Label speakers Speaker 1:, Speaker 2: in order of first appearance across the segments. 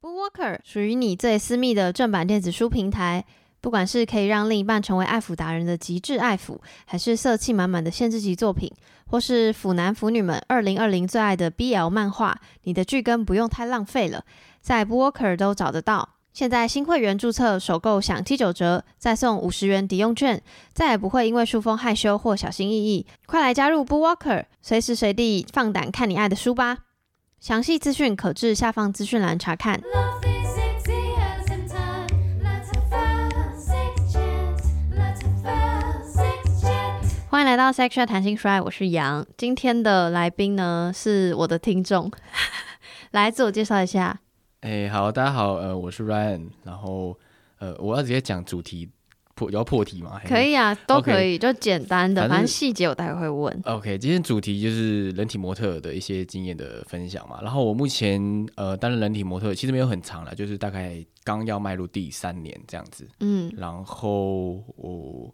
Speaker 1: BookWalker 属于你最私密的正版电子书平台，不管是可以让另一半成为爱抚达人的极致爱抚，还是色气满满的限制级作品，或是腐男腐女们二零二零最爱的 BL 漫画，你的剧根不用太浪费了，在 BookWalker 都找得到。现在新会员注册首购享七九折，再送五十元抵用券，再也不会因为书封害羞或小心翼翼。快来加入 BookWalker，随时随地放胆看你爱的书吧！详细资讯可至下方资讯栏查看。欢迎来到 Section 谈心说爱，我是杨。今天的来宾呢是我的听众，来自我介绍一下。
Speaker 2: 哎，好，大家好，呃，我是 Ryan，然后呃，我要直接讲主题。破要破题吗？还
Speaker 1: 可。以啊，都可以就简单的，
Speaker 2: 反正
Speaker 1: 细节我待会会问。
Speaker 2: OK，今天主题就是人体模特的一些经验的分享嘛。然后我目前呃担任人体模特，其实没有很长了，就是大概刚要迈入第三年这样子。
Speaker 1: 嗯，
Speaker 2: 然后我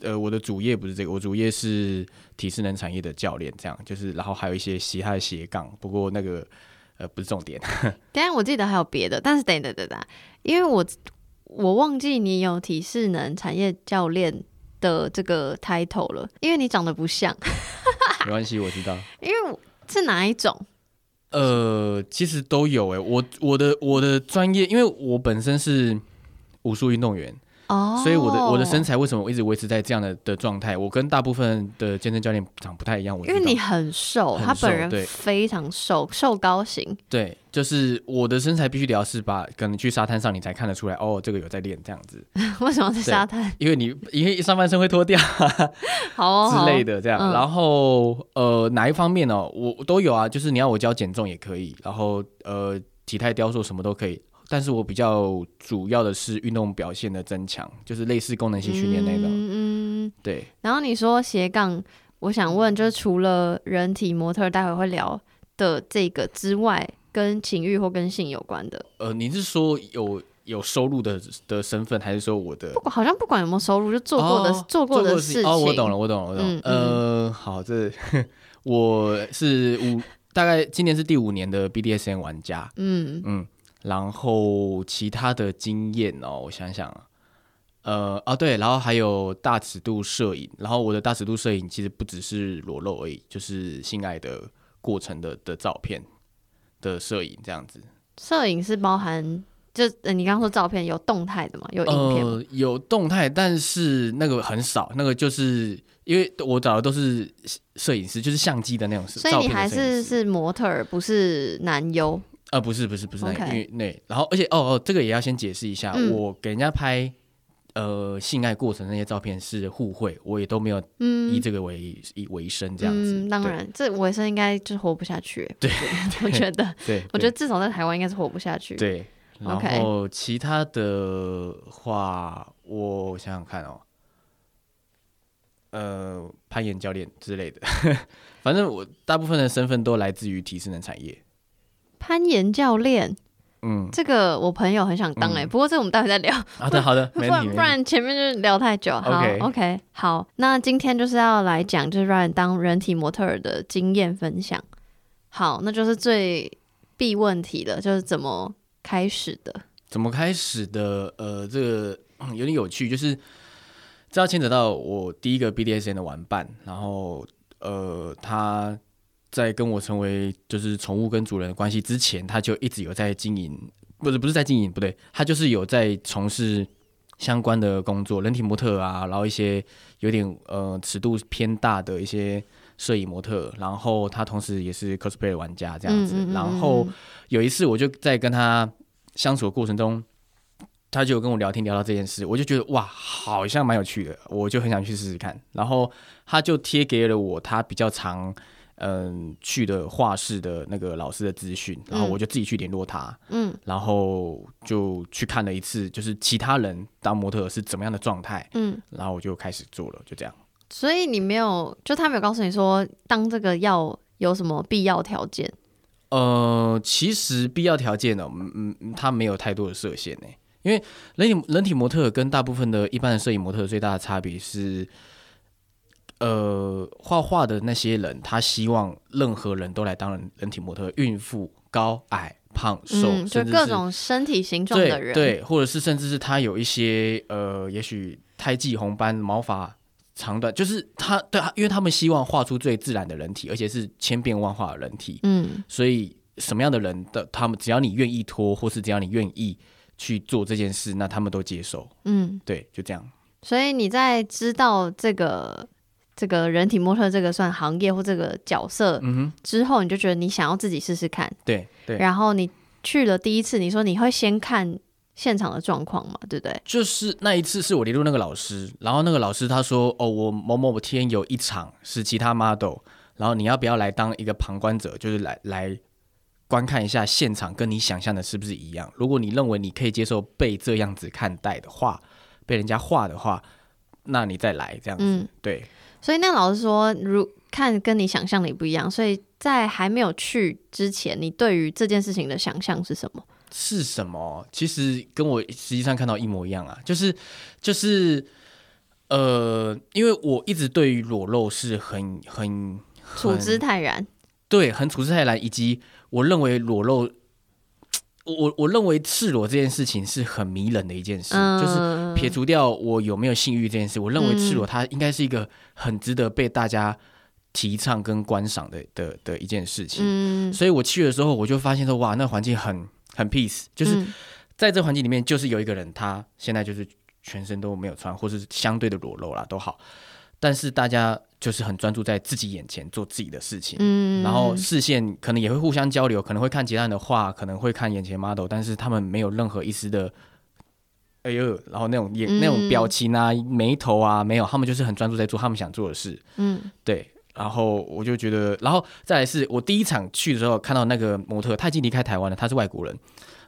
Speaker 2: 呃我的主业不是这个，我主业是体适能产业的教练，这样就是然后还有一些其他的斜杠，不过那个呃不是重点。
Speaker 1: 当然我记得还有别的，但是等等等等，因为我我忘记你有体适能产业教练的这个 title 了，因为你长得不像，
Speaker 2: 没关系，我知道。
Speaker 1: 因为是哪一种？
Speaker 2: 呃，其实都有诶，我我的我的专业，因为我本身是武术运动员，
Speaker 1: 哦，
Speaker 2: 所以我的我的身材为什么我一直维持在这样的的状态？我跟大部分的健身教练长不太一样，我
Speaker 1: 因为你很瘦，
Speaker 2: 很
Speaker 1: 他本人
Speaker 2: 对
Speaker 1: 非常瘦，瘦高型。
Speaker 2: 对，就是我的身材必须得要是把可能去沙滩上你才看得出来，哦，这个有在练这样子，
Speaker 1: 为什么在沙滩？
Speaker 2: 因为你 因为上半身会脱掉
Speaker 1: 好哦，好哦
Speaker 2: 之类的这样。
Speaker 1: 嗯
Speaker 2: 然后呃哪一方面呢、我我都有啊，就是你要我教减重也可以，然后呃体态雕塑什么都可以。但是我比较主要的是运动表现的增强，就是类似功能性训练那种。
Speaker 1: 嗯嗯。
Speaker 2: 对，
Speaker 1: 然后你说斜杠，我想问，就是除了人体模特，待会会聊的这个之外，跟情欲或跟性有关的，
Speaker 2: 呃，你是说有有收入的的身份，还是说我的
Speaker 1: 不管好像不管有没有收入，就做过的、
Speaker 2: 哦
Speaker 1: 做过的
Speaker 2: 事
Speaker 1: 事情。
Speaker 2: 哦，我懂了，我懂了，我懂了。
Speaker 1: 嗯
Speaker 2: 呃，好，这 我是五，大概今年是第五年的 BDSN 玩家，
Speaker 1: 嗯，
Speaker 2: 嗯，然后其他的经验哦，我想想啊，呃，哦对，然后还有大尺度摄影，然后我的大尺度摄影其实不只是裸露而已，就是性爱的过程的的照片的摄影这样子。
Speaker 1: 摄影是包含，就、呃、你刚刚说照片有动态的嘛，有影片
Speaker 2: 有动态，但是那个很少，那个就是因为我找的都是摄影师，就是相机的那种
Speaker 1: 所以你还是是模特儿，不是男优。
Speaker 2: 呃，不是不是不是那因为那，然后而且哦哦，这个也要先解释一下，
Speaker 1: 嗯
Speaker 2: 我给人家拍呃性爱过程那些照片是互惠，我也都没有
Speaker 1: 嗯
Speaker 2: 以这个为以为生这样子。
Speaker 1: 嗯，当
Speaker 2: 对
Speaker 1: 然，这尾声应该就是活不下去。
Speaker 2: 对，
Speaker 1: 我觉得，
Speaker 2: 对，
Speaker 1: 我觉得至少在台湾应该是活不下去。
Speaker 2: 对。然
Speaker 1: OK
Speaker 2: 后其他的话，我想想看哦，呃，攀岩教练之类的，反正我大部分的身份都来自于体适能产业。
Speaker 1: 攀岩教练，
Speaker 2: 嗯，
Speaker 1: 这个我朋友很想当哎、
Speaker 2: 嗯
Speaker 1: 不过这个我们待会再聊，
Speaker 2: 好的好的，
Speaker 1: 不然不然前面就是聊太久。好
Speaker 2: OK
Speaker 1: 好，那今天就是要来讲就是让人当人体模特儿的经验分享。好，那就是最必问题的，就是怎么开始的。
Speaker 2: 怎么开始的？呃，这个嗯有点有趣，就是这要牵扯到我第一个 BDSN 的玩伴，然后呃，他在跟我成为就是宠物跟主人的关系之前，他就一直有在经营，不是不是在经营，不对，他就是有在从事相关的工作，人体模特啊，然后一些有点呃尺度偏大的一些摄影模特，然后他同时也是 cosplay 玩家这样子，
Speaker 1: 嗯嗯嗯
Speaker 2: 然后。有一次，我就在跟他相处的过程中，他就有跟我聊天聊到这件事，我就觉得哇，好像蛮有趣的，我就很想去试试看。然后他就贴给了我他比较常嗯去的画室的那个老师的资讯，然后我就自己去联络他，
Speaker 1: 嗯
Speaker 2: 然后就去看了一次，就是其他人当模特是怎么样的状态，
Speaker 1: 嗯，
Speaker 2: 然后我就开始做了，就这样。
Speaker 1: 所以你没有，就他没有告诉你说当这个要有什么必要条件。
Speaker 2: 呃，其实必要条件呢，嗯嗯嗯，它没有太多的设限呢。因为人体人体模特跟大部分的一般的摄影模特最大的差别是，呃，画画的那些人，他希望任何人都来当人人体模特，孕妇高矮、胖瘦，
Speaker 1: 嗯，就各种身体形状的人，，
Speaker 2: 对对，或者是甚至是他有一些呃，也许胎记红斑、毛发长短，就是他对他，因为他们希望画出最自然的人体，而且是千变万化的人体，
Speaker 1: 嗯
Speaker 2: 所以什么样的人的他们，只要你愿意脱，或是只要你愿意去做这件事，那他们都接受。
Speaker 1: 嗯，
Speaker 2: 对，就这样。
Speaker 1: 所以你在知道这个这个人体模特这个算行业或这个角色
Speaker 2: 嗯哼，
Speaker 1: 之后，你就觉得你想要自己试试看，
Speaker 2: 对对，
Speaker 1: 然后你去了第一次，你说你会先看现场的状况嘛，对不对？
Speaker 2: 就是那一次是我联络那个老师，然后那个老师他说：“哦，我某某天有一场是其他 model，然后你要不要来当一个旁观者，就是来来观看一下现场，跟你想象的是不是一样？如果你认为你可以接受被这样子看待的话，被人家画的话，那你再来这样子。
Speaker 1: 嗯，
Speaker 2: 对，
Speaker 1: 所以那老师说，如看跟你想象的不一样，所以在还没有去之前，你对于这件事情的想象是什么？
Speaker 2: 是什么？其实跟我实际上看到一模一样啊，就是就是呃，因为我一直对于裸露是很很
Speaker 1: 处之泰然，
Speaker 2: 对，很处之泰然，以及我认为裸露，我我认为赤裸这件事情是很迷人的一件事，就是
Speaker 1: 嗯，
Speaker 2: 撇除掉我有没有性欲这件事，我认为赤裸它应该是一个很值得被大家提倡跟观赏的的的一件事情。
Speaker 1: 嗯，
Speaker 2: 所以我去的时候，我就发现说，哇，那环境很很 peace，就是
Speaker 1: 嗯。
Speaker 2: 在这环境里面，就是有一个人，他现在就是全身都没有穿，或是相对的裸露啦，都好，但是大家就是很专注在自己眼前做自己的事情，
Speaker 1: 嗯
Speaker 2: 然后视线可能也会互相交流，可能会看其他人的画，可能会看眼前 model，但是他们没有任何一丝的。哎呦，然后那种眼、那种表情啊、眉头啊，没有，他们就是很专注在做他们想做的事。
Speaker 1: 嗯
Speaker 2: 对，然后我就觉得，然后再来是我第一场去的时候看到那个模特，他已经离开台湾了，他是外国人，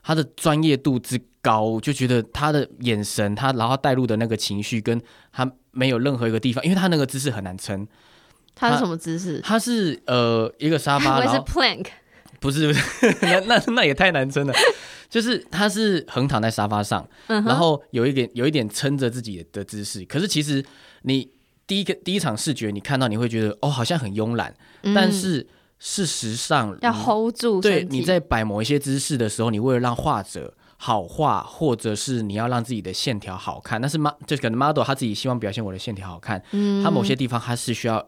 Speaker 2: 他的专业度之高，我就觉得他的眼神，他然后带入的那个情绪，跟他没有任何一个地方，因为他那个姿势很难撑，他
Speaker 1: 是什么姿势？
Speaker 2: 他是呃一个沙发，然后
Speaker 1: plank，
Speaker 2: 不是不是，那那那也太难撑了，就是他是横躺在沙发上，
Speaker 1: 嗯
Speaker 2: 然后有一点有一点撑着自己的姿势，可是其实你第一个第一场视觉你看到你会觉得哦好像很慵懒，但
Speaker 1: 嗯
Speaker 2: 是事实上
Speaker 1: 要 hold 住
Speaker 2: 对，你在摆某一些姿势的时候，你为了让画者好画，或者是你要让自己的线条好看，但是 m 就可能 model 他自己希望表现我的线条好看，
Speaker 1: 嗯
Speaker 2: 他某些地方他是需要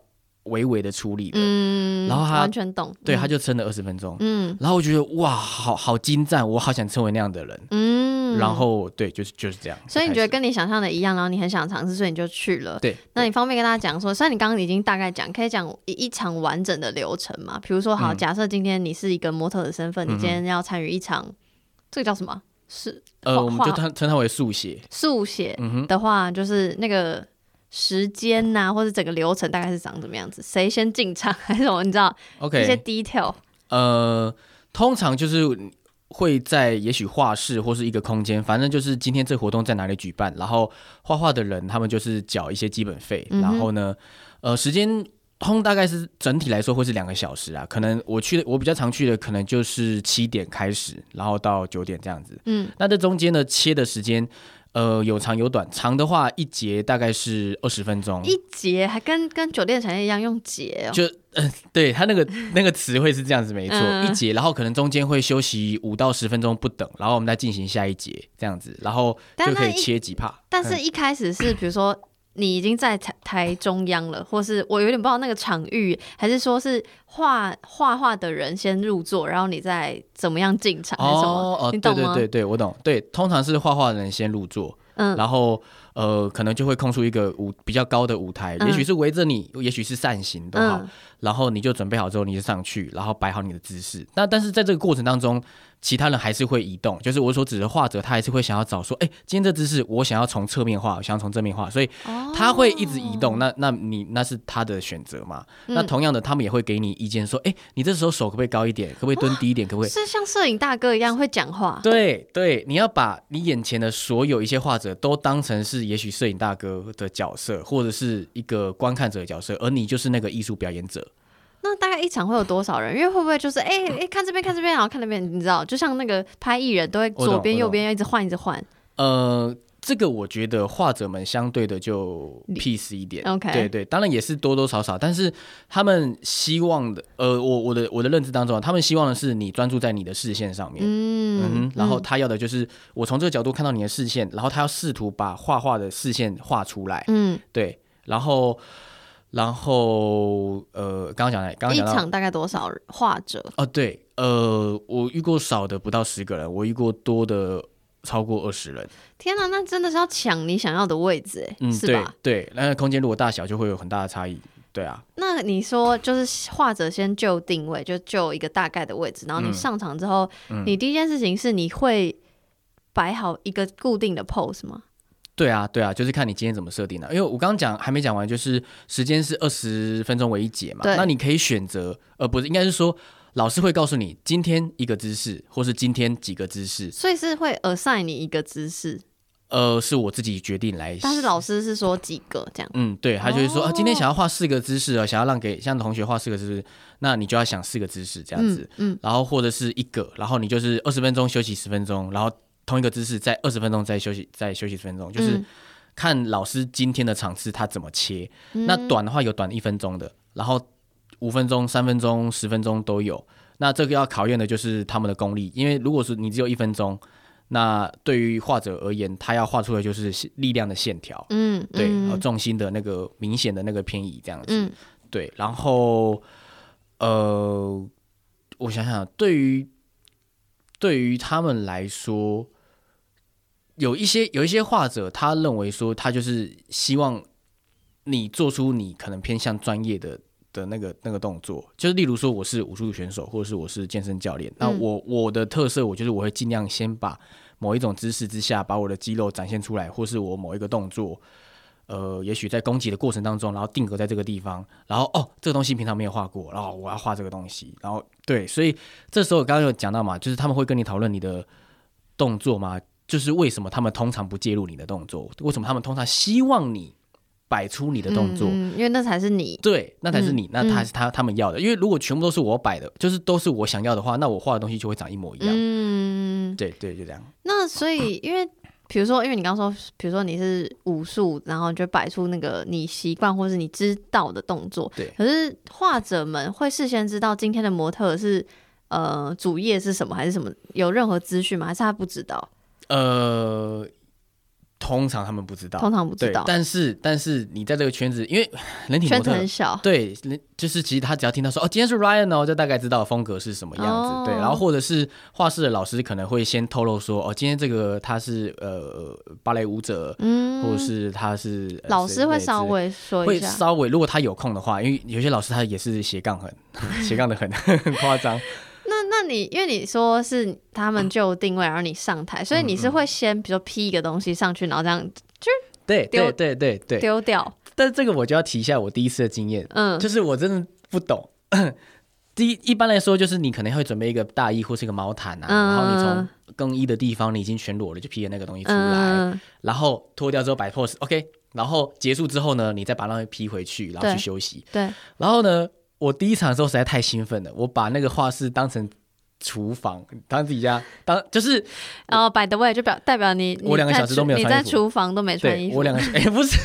Speaker 2: 微微的处理的，
Speaker 1: 嗯，
Speaker 2: 然后他
Speaker 1: 完全懂，
Speaker 2: 对，
Speaker 1: 嗯
Speaker 2: 他就撑了二十分钟。
Speaker 1: 嗯
Speaker 2: 然后我觉得哇，好好精湛，我好想成为那样的人。
Speaker 1: 嗯，
Speaker 2: 然后对，就是就是这样。
Speaker 1: 所以你觉得跟你想象的一样，然后你很想尝试，所以你就去了。
Speaker 2: 对？
Speaker 1: 那你方便跟大家讲说，虽然你刚刚已经大概讲，可以讲一一场完整的流程嘛？比如说，好，
Speaker 2: 嗯
Speaker 1: 假设今天你是一个模特的身份，你今天要参与一场，这个叫什么？是
Speaker 2: 呃，我们就称称它为速写。
Speaker 1: 速写的话，就是那个时间呐、或者整个流程大概是长怎么样子？谁先进场 还是什么？你知道？OK，一些 detail？
Speaker 2: 呃，通常就是会在也许画室或是一个空间，反正就是今天这活动在哪里举办，然后画画的人他们就是缴一些基本费，
Speaker 1: 嗯
Speaker 2: 然后呢，呃，时间。通大概是整体来说会是两个小时啊，可能我去的我比较常去的可能就是七点开始，然后到九点这样子。
Speaker 1: 嗯
Speaker 2: 那这中间呢切的时间，呃有长有短，长的话一节大概是二十分钟，
Speaker 1: 一节还跟跟酒店产业一样用节哦。
Speaker 2: 就呃，对他那个 那个词汇是这样子，没错，
Speaker 1: 嗯
Speaker 2: 一节，然后可能中间会休息五到十分钟不等，然后我们再进行下一节这样子，然后就可以切几帕。嗯
Speaker 1: 但是一开始是比如说你已经在台台中央了，或是我有点不知道那个场域，还是说是画画画的人先入座，然后你再怎么样进场，还是什么？
Speaker 2: 哦哦，
Speaker 1: 你懂吗？
Speaker 2: 对对对对，我懂。对，通常是画画的人先入座，
Speaker 1: 嗯
Speaker 2: 然后呃，可能就会空出一个舞比较高的舞台，
Speaker 1: 嗯
Speaker 2: 也许是围着你，也许是扇形都好，
Speaker 1: 嗯
Speaker 2: 然后你就准备好之后，你就上去，然后摆好你的姿势。那但是在这个过程当中，其他人还是会移动，就是我所指的画者，他还是会想要找说，哎，今天这姿势我想要从侧面画，我想要从正面画，所以
Speaker 1: 哦
Speaker 2: 他会一直移动。那那你那是他的选择嘛？那
Speaker 1: 嗯
Speaker 2: 同样的，他们也会给你意见说，哎，你这时候手可不可以高一点？可不可以蹲低一点？可不可以？
Speaker 1: 是像摄影大哥一样会讲话。
Speaker 2: 对对，你要把你眼前的所有一些画者都当成是也许摄影大哥的角色，或者是一个观看者的角色，而你就是那个艺术表演者。
Speaker 1: 那大概一场会有多少人？因为会不会就是哎哎、看这边看这边，然后看那边，你知道，就像那个拍艺人都会左边右边要一直换一直换。
Speaker 2: 呃，这个我觉得画者们相对的就 peace 一点
Speaker 1: OK
Speaker 2: 对对，当然也是多多少少，但是他们希望的，呃，我我的我的认知当中啊，他们希望的是你专注在你的视线上面，嗯
Speaker 1: 嗯，
Speaker 2: 然后他要的就是我从这个角度看到你的视线，然后他要试图把画画的视线画出来，
Speaker 1: 嗯，
Speaker 2: 对，然后然后呃，刚刚讲的，刚刚
Speaker 1: 一场大概多少画者？
Speaker 2: 哦，对，呃，我遇过少的不到十个人，我遇过多的超过二十人。
Speaker 1: 天哪，那真的是要抢你想要的位置，哎、
Speaker 2: 嗯，
Speaker 1: 是吧？
Speaker 2: 对，那个空间如果大小就会有很大的差异。对啊，
Speaker 1: 那你说就是画者先就定位，就就一个大概的位置，然后你
Speaker 2: 嗯
Speaker 1: 上场之后，
Speaker 2: 嗯
Speaker 1: 你第一件事情是你会摆好一个固定的 pose 吗？
Speaker 2: 对啊，对啊，就是看你今天怎么设定的。因为我刚刚讲还没讲完，就是时间是二十分钟为一节嘛，
Speaker 1: 对
Speaker 2: 那你可以选择，呃，不是，应该是说老师会告诉你今天一个姿势，或是今天几个姿势，
Speaker 1: 所以是会 assign 你一个姿势，
Speaker 2: 呃，是我自己决定来。
Speaker 1: 但是老师是说几个这样。
Speaker 2: 嗯，对，他就是说、
Speaker 1: 哦
Speaker 2: 啊，今天想要画四个姿势啊，想要让给像同学画四个姿势，那你就要想四个姿势这样子，
Speaker 1: 嗯嗯，
Speaker 2: 然后或者是一个，然后你就是二十分钟休息十分钟，然后同一个姿势在二十分钟再休息再休息十分钟，就是
Speaker 1: 嗯
Speaker 3: 看
Speaker 2: 老师今天的场次他怎么切。
Speaker 1: 嗯
Speaker 2: 那短的话有短一分钟的，然后五分钟、三分钟、十分钟都有。那这个要考验的就是他们的功力，因为如果是你只有一分钟，那对于画者而言，他要画出的就是力量的线条，
Speaker 1: 嗯，
Speaker 2: 对，重心的那个明显的那个偏移这样子。
Speaker 1: 嗯
Speaker 2: 对，然后呃，我想想，对于对于他们来说，有一些有一些画者，他认为说，他就是希望你做出你可能偏向专业的的那个那个动作，就是例如说，我是武术选手，或者是我是健身教练，那
Speaker 1: 嗯
Speaker 2: 我我的特色，我就是我会尽量先把某一种姿势之下，把我的肌肉展现出来，或是我某一个动作。呃，也许在攻击的过程当中，然后定格在这个地方，然后哦，这个东西平常没有画过，然后我要画这个东西，然后对，所以这时候刚刚有讲到嘛，就是他们会跟你讨论你的动作嘛，就是为什么他们通常不介入你的动作，为什么他们通常希望你摆出你的动作，
Speaker 1: 因为那才是你。
Speaker 2: 对，那才是你，
Speaker 1: 嗯
Speaker 2: 那才是他他们要的，因为如果全部都是我摆的，就是都是我想要的话，那我画的东西就会长一模一样。
Speaker 1: 嗯，
Speaker 2: 对对，就这样。
Speaker 1: 那所以因为。比如说，因为你刚刚说，比如说你是武术，然后就摆出那个你习惯或是你知道的动作。
Speaker 2: 对
Speaker 1: 可是画者们会事先知道今天的模特是呃主业是什么还是什么？有任何资讯吗？还是他不知道？
Speaker 2: 呃，通常他们不知道，
Speaker 1: 通常不知道，
Speaker 2: 对但是但是你在这个圈子，因为人体模
Speaker 1: 圈子
Speaker 2: 特
Speaker 1: 很小。
Speaker 2: 对，人就是其实他只要听到说哦，今天是 Ryan 哦，就大概知道风格是什么样子。
Speaker 1: 哦
Speaker 2: 对，然后或者是画室的老师可能会先透露说哦，今天这个他是呃芭蕾舞者，
Speaker 1: 嗯，
Speaker 2: 或者是他是、呃
Speaker 1: 老师会稍微说
Speaker 2: 会
Speaker 1: 一下。
Speaker 2: 稍微，如果他有空的话，因为有些老师他也是斜杠很 斜杠的很 很夸张。
Speaker 1: 那那你因为你说是他们就定位，然后你上台，所以你是会先比如说 P 一个东西上去，然后这样
Speaker 2: 对
Speaker 1: 丢
Speaker 2: 对对对对，
Speaker 1: 丢掉。
Speaker 2: 但这个我就要提一下我第一次的经验，
Speaker 1: 嗯，
Speaker 2: 就是我真的不懂。第一，一般来说就是你可能会准备一个大衣或是一个毛毯啊，
Speaker 1: 嗯
Speaker 2: 然后你从更衣的地方你已经全裸了，就披了那个东西出来，
Speaker 1: 嗯，
Speaker 2: 然后脱掉之后摆 pose，OK，、然后结束之后呢，你再把那个披回去，然后去休息。
Speaker 1: 对，
Speaker 2: 然后呢，我第一场的时候实在太兴奋了，我把那个画室当成厨房，当自己家，当就是
Speaker 1: 然后 by the way 就表代表你
Speaker 2: 我两个小时都没有
Speaker 1: 厨你在
Speaker 2: 穿衣服
Speaker 1: 厨房都没穿衣服。
Speaker 2: 我两个 哎、不是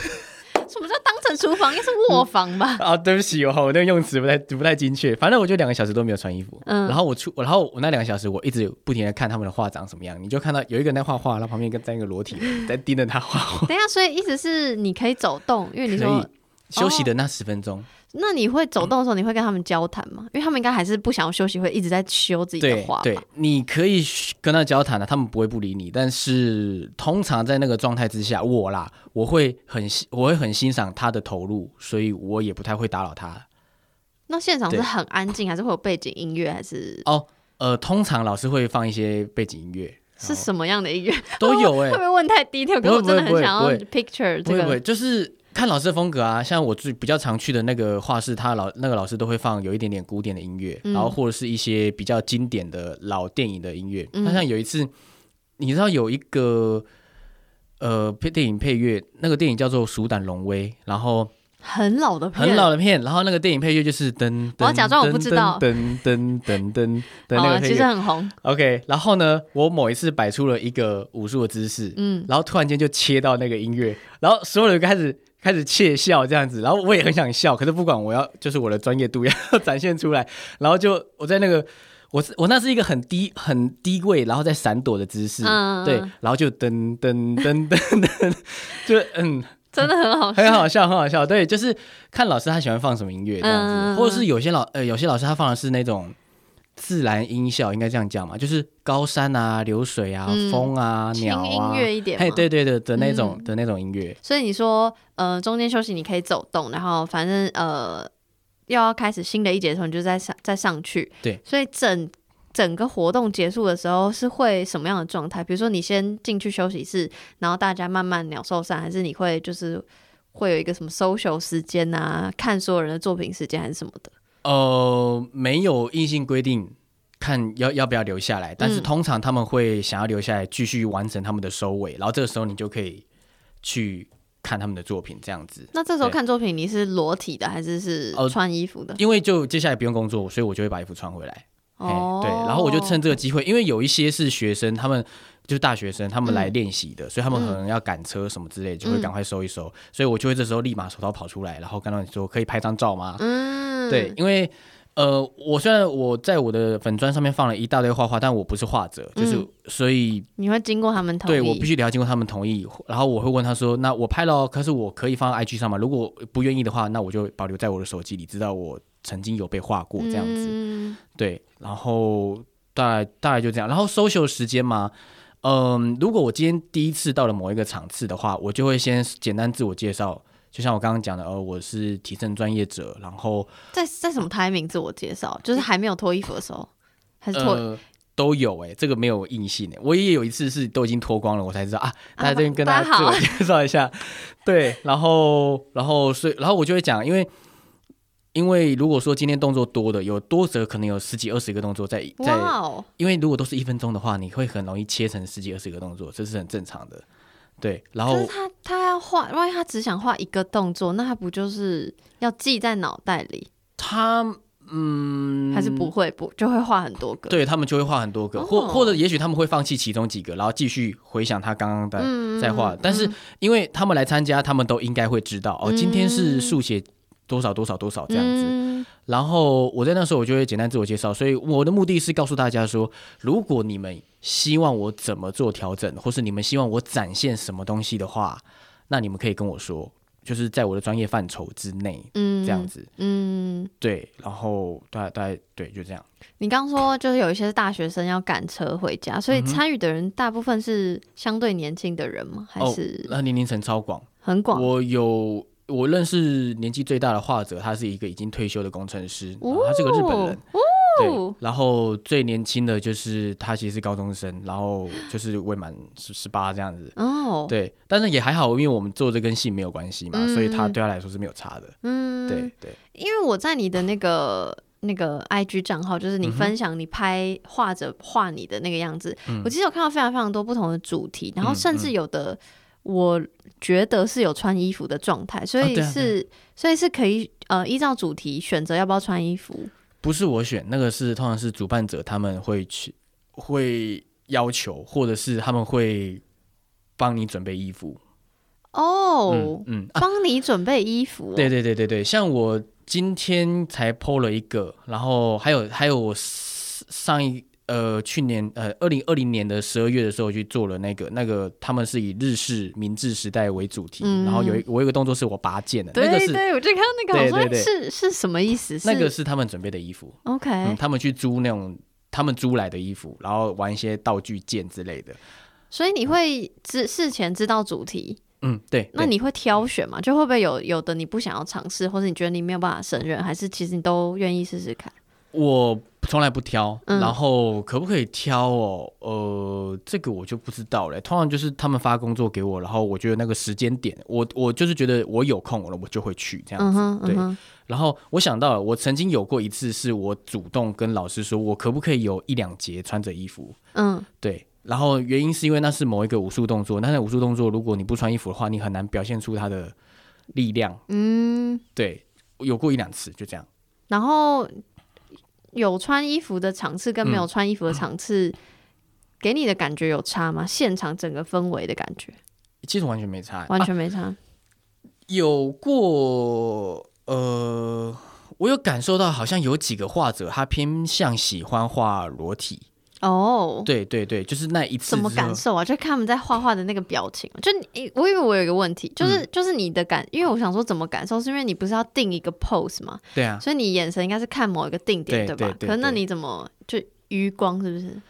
Speaker 1: 什么叫当成厨房？应该是卧房吧？
Speaker 2: 啊，对不起，我我那个用词不太不太精确，反正我就两个小时都没有穿衣服。
Speaker 1: 嗯
Speaker 2: 然后我出，然后我那两个小时我一直不停的看他们的画长什么样，你就看到有一个人在画画，然后旁边一个站一个裸体在盯着他画画。
Speaker 1: 等一下，所以意思是你可以走动，因为你说，
Speaker 2: 休息的那十分钟，
Speaker 1: 那你会走动的时候，你会跟他们交谈吗？因为他们应该还是不想要休息，会一直在修自己的
Speaker 2: 对对？，你可以跟他交谈的，他们不会不理你。但是通常在那个状态之下，我啦，我会很欣我会很欣赏他的投入，所以我也不太会打扰他。
Speaker 1: 那现场是很安静，还是会有背景音乐，还是
Speaker 2: 哦，呃，通常老师会放一些背景音乐，
Speaker 1: 是什么样的音乐？
Speaker 2: 都有哎、
Speaker 1: 会不会问太 detail？可是我真的很想要 picture 这
Speaker 2: 不会不会，
Speaker 1: 个。
Speaker 2: 就是看老师的风格啊。像我最比较常去的那个画室，他老那个老师都会放有一点点古典的音乐，
Speaker 1: 嗯
Speaker 2: 然后或者是一些比较经典的老电影的音乐。
Speaker 1: 嗯
Speaker 2: 他像有一次，你知道有一个呃配电影配乐，那个电影叫做《鼠胆龙威》，然后
Speaker 1: 很老的片，
Speaker 2: 很老的片，然后那个电影配乐就是噔，
Speaker 1: 我要假装我不知道
Speaker 2: 噔噔噔噔噔的 那个配乐。
Speaker 1: 很红。
Speaker 2: OK，然后呢，我某一次摆出了一个武术的姿势，
Speaker 1: 嗯，
Speaker 2: 然后突然间就切到那个音乐，然后所有人开始开始窃笑这样子，然后我也很想笑，可是不管我要就是我的专业度要展现出来，然后就我在那个我是我那是一个很低很低位，然后在闪躲的姿势，
Speaker 1: 嗯
Speaker 2: 对，然后就噔噔噔噔噔，就嗯
Speaker 1: 真的很好笑，
Speaker 2: 很好笑很好笑，对，就是看老师他喜欢放什么音乐这样子，
Speaker 1: 嗯
Speaker 2: 或者是有些老呃有些老师他放的是那种。自然音效应该这样讲嘛，就是高山啊、流水啊、
Speaker 1: 嗯
Speaker 2: 风啊、鸟啊，
Speaker 1: 音乐一点
Speaker 2: 哎。对对对的那种、
Speaker 1: 嗯
Speaker 2: 的那种音乐，
Speaker 1: 所以你说，呃，中间休息你可以走动，然后反正呃，又要开始新的一节的时候，你就再上再上去。
Speaker 2: 对，
Speaker 1: 所以整整个活动结束的时候是会什么样的状态？比如说你先进去休息室，然后大家慢慢鸟兽散，还是你会就是会有一个什么 social 时间啊，看所有人的作品时间还是什么的？
Speaker 2: 呃，没有硬性规定看要要不要留下来，但是
Speaker 1: 嗯
Speaker 2: 通常他们会想要留下来继续完成他们的收尾，然后这个时候你就可以去看他们的作品这样子。
Speaker 1: 那这时候看作品，你是裸体的还是是
Speaker 2: 哦
Speaker 1: 穿衣服的？
Speaker 2: 因为就接下来不用工作，所以我就会把衣服穿回来。
Speaker 1: 哦，
Speaker 2: 对，然后我就趁这个机会，因为有一些是学生，他们就是大学生，他们来
Speaker 1: 嗯
Speaker 2: 练习的，所以他们可能要赶车什么之类，就会赶快收一收，所以我就会这时候立马手刀跑出来，然后跟他们说可以拍张照吗？
Speaker 1: 嗯，
Speaker 2: 对，，因为呃，我虽然我在我的粉砖上面放了一大堆画画，但我不是画者，就是、
Speaker 1: 嗯
Speaker 2: 所以
Speaker 1: 你会经过他们同意，
Speaker 2: 对我必须得要经过他们同意，然后我会问他说，那我拍了哦，可是我可以放到 IG 上吗？如果不愿意的话，那我就保留在我的手机里，知道我曾经有被画过这样子。
Speaker 1: 嗯
Speaker 2: 对，然后大概大概就这样。然后 social 时间嘛，嗯，如果我今天第一次到了某一个场次的话，我就会先简单自我介绍，就像我刚刚讲的，呃，我是提升专业者，然后
Speaker 1: 在在什么 timing 自我介绍？就是还没有脱衣服的时候，还是脱？
Speaker 2: 呃都有哎、这个没有硬性哎、我也有一次是都已经脱光了，我才知道啊，
Speaker 1: 啊
Speaker 2: 大家这边跟
Speaker 1: 大家好
Speaker 2: 大家自我介绍一下，对，然后然后所以然后我就会讲，因为。因为如果说今天动作多的，有多则可能有十几二十个动作在在因为如果都是一分钟的话，你会很容易切成十几二十个动作，这是很正常的。对，然后
Speaker 1: 他他要画，万一他只想画一个动作，那他不就是要记在脑袋里，
Speaker 2: 他嗯
Speaker 1: 还是不会不就会画很多个？
Speaker 2: 对他们就会画很多个，
Speaker 1: 哦
Speaker 2: 或或者也许他们会放弃其中几个，然后继续回想他刚刚的
Speaker 1: 嗯，
Speaker 2: 在画。
Speaker 1: 嗯
Speaker 2: 但是因为他们来参加，他们都应该会知道哦，今天是速写多少多少多少这样子。
Speaker 1: 嗯
Speaker 2: 然后我在那时候我就会简单自我介绍，所以我的目的是告诉大家说，如果你们希望我怎么做调整，或是你们希望我展现什么东西的话，那你们可以跟我说，就是在我的专业范畴之内
Speaker 1: 嗯
Speaker 2: 这样子。
Speaker 1: 嗯，
Speaker 2: 对，然后大概大概对，就这样。
Speaker 1: 你刚说就是有一些大学生要赶车回家，所以参与的人大部分是相对年轻的人吗？还
Speaker 2: 哦
Speaker 1: 是
Speaker 2: 那年龄层超广，
Speaker 1: 很广？
Speaker 2: 我有我认识年纪最大的画者，他是一个已经退休的工程师，哦他是个日本人。对
Speaker 1: 哦，
Speaker 2: 然后最年轻的就是他其实是高中生，然后就是未满十十八这样子。
Speaker 1: 哦，，
Speaker 2: 对，但是也还好，因为我们做这跟性没有关系嘛，
Speaker 1: 嗯
Speaker 2: 所以他对他来说是没有差的。
Speaker 1: 嗯，
Speaker 2: 对对，
Speaker 1: 因为我在你的那个那个 IG 账号，就是你分享你拍画者画你的那个样子，
Speaker 2: 嗯
Speaker 1: 我其实有看到非常非常多不同的主题，然后
Speaker 2: 嗯
Speaker 1: 甚至
Speaker 2: 嗯
Speaker 1: 有的我觉得是有穿衣服的状态，所以是、所以是可以呃依照主题选择要不要穿衣服。
Speaker 2: 不是我选，那个是通常是主办者他们会去会要求，或者是他们会帮你准备衣服。
Speaker 1: 哦
Speaker 2: 嗯，嗯啊，
Speaker 1: 帮、你准备衣服、哦，
Speaker 2: 对对对对对，像我今天才 PO 了一个，然后还有还有我上一呃去年呃二零二零年的十二月的时候去做了那个那个他们是以日式明治时代为主题，
Speaker 1: 嗯。
Speaker 2: 然后有一我有一个动作是我拔剑的，
Speaker 1: 对
Speaker 2: 那个是
Speaker 1: 对，我就看到那个，我说是是什么意思？
Speaker 2: 那个是他们准备的衣服
Speaker 1: ，OK，、
Speaker 2: 嗯，他们去租那种他们租来的衣服，然后玩一些道具剑之类的，
Speaker 1: 所以你会知事前知道主题，
Speaker 2: 嗯，对，对。
Speaker 1: 那你会挑选吗？就会不会有有的你不想要尝试，或者你觉得你没有办法胜任，还是其实你都愿意试试看？
Speaker 2: 我从来不挑，
Speaker 1: 嗯
Speaker 2: 然后可不可以挑哦？呃，这个我就不知道了。通常就是他们发工作给我，然后我觉得那个时间点，我我就是觉得我有空了，我就会去这样子。
Speaker 1: 嗯，
Speaker 2: 对
Speaker 1: 嗯，
Speaker 2: 然后我想到了，我曾经有过一次，是我主动跟老师说，我可不可以有一两节穿着衣服？
Speaker 1: 嗯
Speaker 2: 对，然后原因是因为那是某一个武术动作，那那武术动作如果你不穿衣服的话，你很难表现出它的力量。
Speaker 1: 嗯，
Speaker 2: 对，有过一两次，就这样。
Speaker 1: 然后有穿衣服的场次跟没有
Speaker 2: 嗯
Speaker 1: 穿衣服的场次，给你的感觉有差吗？现场整个氛围的感觉
Speaker 2: 其实完全没差，
Speaker 1: 完
Speaker 2: 啊
Speaker 1: 全没差。
Speaker 2: 有过呃，我有感受到，好像有几个画者他偏向喜欢画裸体。
Speaker 1: 哦，
Speaker 2: 对对对，就是那一次
Speaker 1: 什么感受啊？就看他们在画画的那个表情。就你，我以为我有一个问题，就是、
Speaker 2: 嗯
Speaker 1: 就是你的感，因为我想说怎么感受，是因为你不是要定一个 pose 嘛，
Speaker 2: 对啊，
Speaker 1: 所以你眼神应该是看某一个定点，吧？
Speaker 2: 对对对
Speaker 1: 可是那你怎么就余光是不是？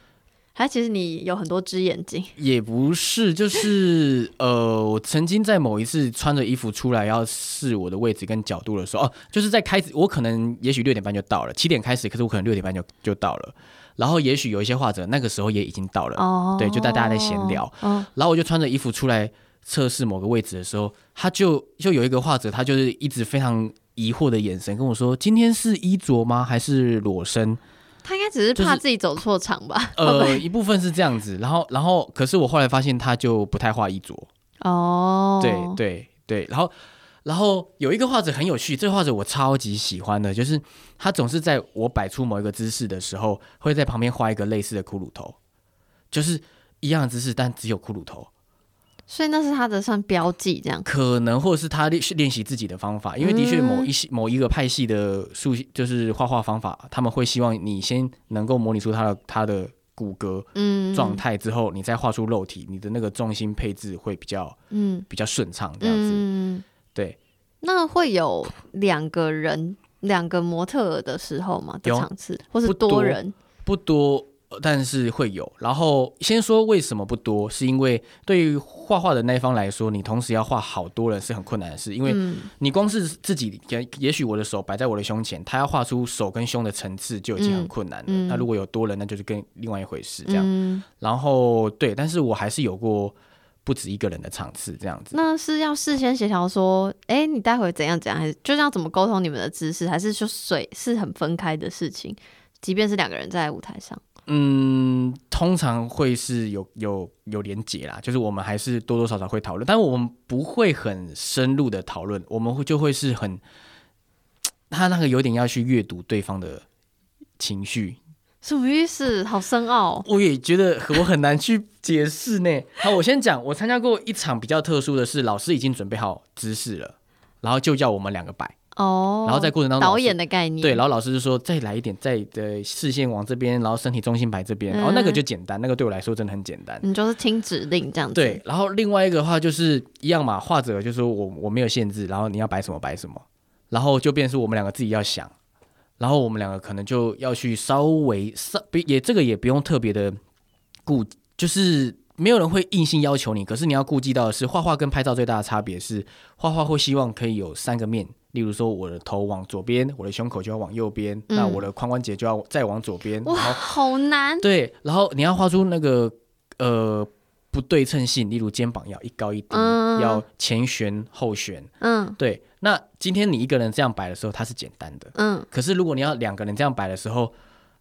Speaker 1: 还其实你有很多只眼睛，
Speaker 2: 也不是，就是 呃，我曾经在某一次穿着衣服出来要试我的位置跟角度的时候，哦，就是在开始，我可能也许六点半就到了，七点开始，可是我可能六点半就就到了，然后也许有一些画者那个时候也已经到了，
Speaker 1: 哦，
Speaker 2: 对就大家在闲聊，
Speaker 1: 哦，
Speaker 2: 然后我就穿着衣服出来测试某个位置的时候，他就就有一个画者，他就是一直非常疑惑的眼神跟我说：“今天是衣着吗？还是裸身
Speaker 1: 他应该只是怕自己走错场吧？？”
Speaker 2: 呃，一部分是这样子，然后然后可是我后来发现他就不太画衣着，
Speaker 1: 哦，
Speaker 2: 对对对，然后然后有一个画者很有趣，这个画者我超级喜欢的，就是他总是在我摆出某一个姿势的时候，会在旁边画一个类似的骷髅头，就是一样的姿势，但只有骷髅头。
Speaker 1: 所以那是他的算标记，这样。
Speaker 2: 可能或者是他练练习自己的方法，因为的确某一些、某一个派系的术就是画画方法，他们会希望你先能够模拟出他的他的骨骼
Speaker 1: 嗯，
Speaker 2: 状态之后，你再画出肉体，你的那个重心配置会比较
Speaker 1: 嗯，
Speaker 2: 比较顺畅这样子。
Speaker 1: 嗯，
Speaker 2: 对，
Speaker 1: 那会有两个人、两个模特儿的时候吗？的
Speaker 2: 有
Speaker 1: 场次，或是
Speaker 2: 不多
Speaker 1: 多人？
Speaker 2: 不多，呃但是会有。然后先说为什么不多，是因为对于画画的那一方来说，你同时要画好多人是很困难的事，因为
Speaker 1: 嗯
Speaker 2: 你光是自己，也也许我的手摆在我的胸前，他要画出手跟胸的层次就已经很困难了。
Speaker 1: 嗯嗯
Speaker 2: 那如果有多人，那就是跟另外一回事这样。
Speaker 1: 嗯，
Speaker 2: 然后对，但是我还是有过不止一个人的场次这样子。
Speaker 1: 那是要事先协调说，哎、你待会怎样怎样，还是就是要怎么沟通你们的知识，还是说水是很分开的事情？即便是两个人在舞台上，
Speaker 2: 嗯，通常会是有有有连结啦，就是我们还是多多少少会讨论，但我们不会很深入的讨论，我们会就会是很，他那个有点要去阅读对方的情绪，
Speaker 1: 什么意思？好深奥哦。
Speaker 2: 我也觉得我很难去解释呢。好，我先讲，我参加过一场比较特殊的是，老师已经准备好姿势了，然后就叫我们两个摆，
Speaker 1: 哦，
Speaker 2: 然后在过程当中
Speaker 1: 导演的概念，
Speaker 2: 对，然后老师就说再来一点，再的视线往这边，然后身体中心摆这边，然后那个就简单，那个对我来说真的很简单。
Speaker 1: 你就是听指令这样子。
Speaker 2: 对，，然后另外一个的话就是一样嘛，画者就说我我没有限制，然后你要摆什么摆什么，然后就变成是我们两个自己要想，然后我们两个可能就要去稍微稍不也这个也不用特别的顾，就是没有人会硬性要求你，可是你要顾及到的是，画画跟拍照最大的差别是，画画会希望可以有三个面。例如说，我的头往左边，我的胸口就要往右边，那
Speaker 1: 嗯
Speaker 2: 我的髋关节就要再往左边，
Speaker 1: 哇，好难。
Speaker 2: 对，然后你要画出那个呃不对称性，例如肩膀要一高一低，
Speaker 1: 嗯
Speaker 2: 要前旋后旋。
Speaker 1: 嗯
Speaker 2: 对，那今天你一个人这样摆的时候，它是简单的。
Speaker 1: 嗯
Speaker 2: 可是如果你要两个人这样摆的时候，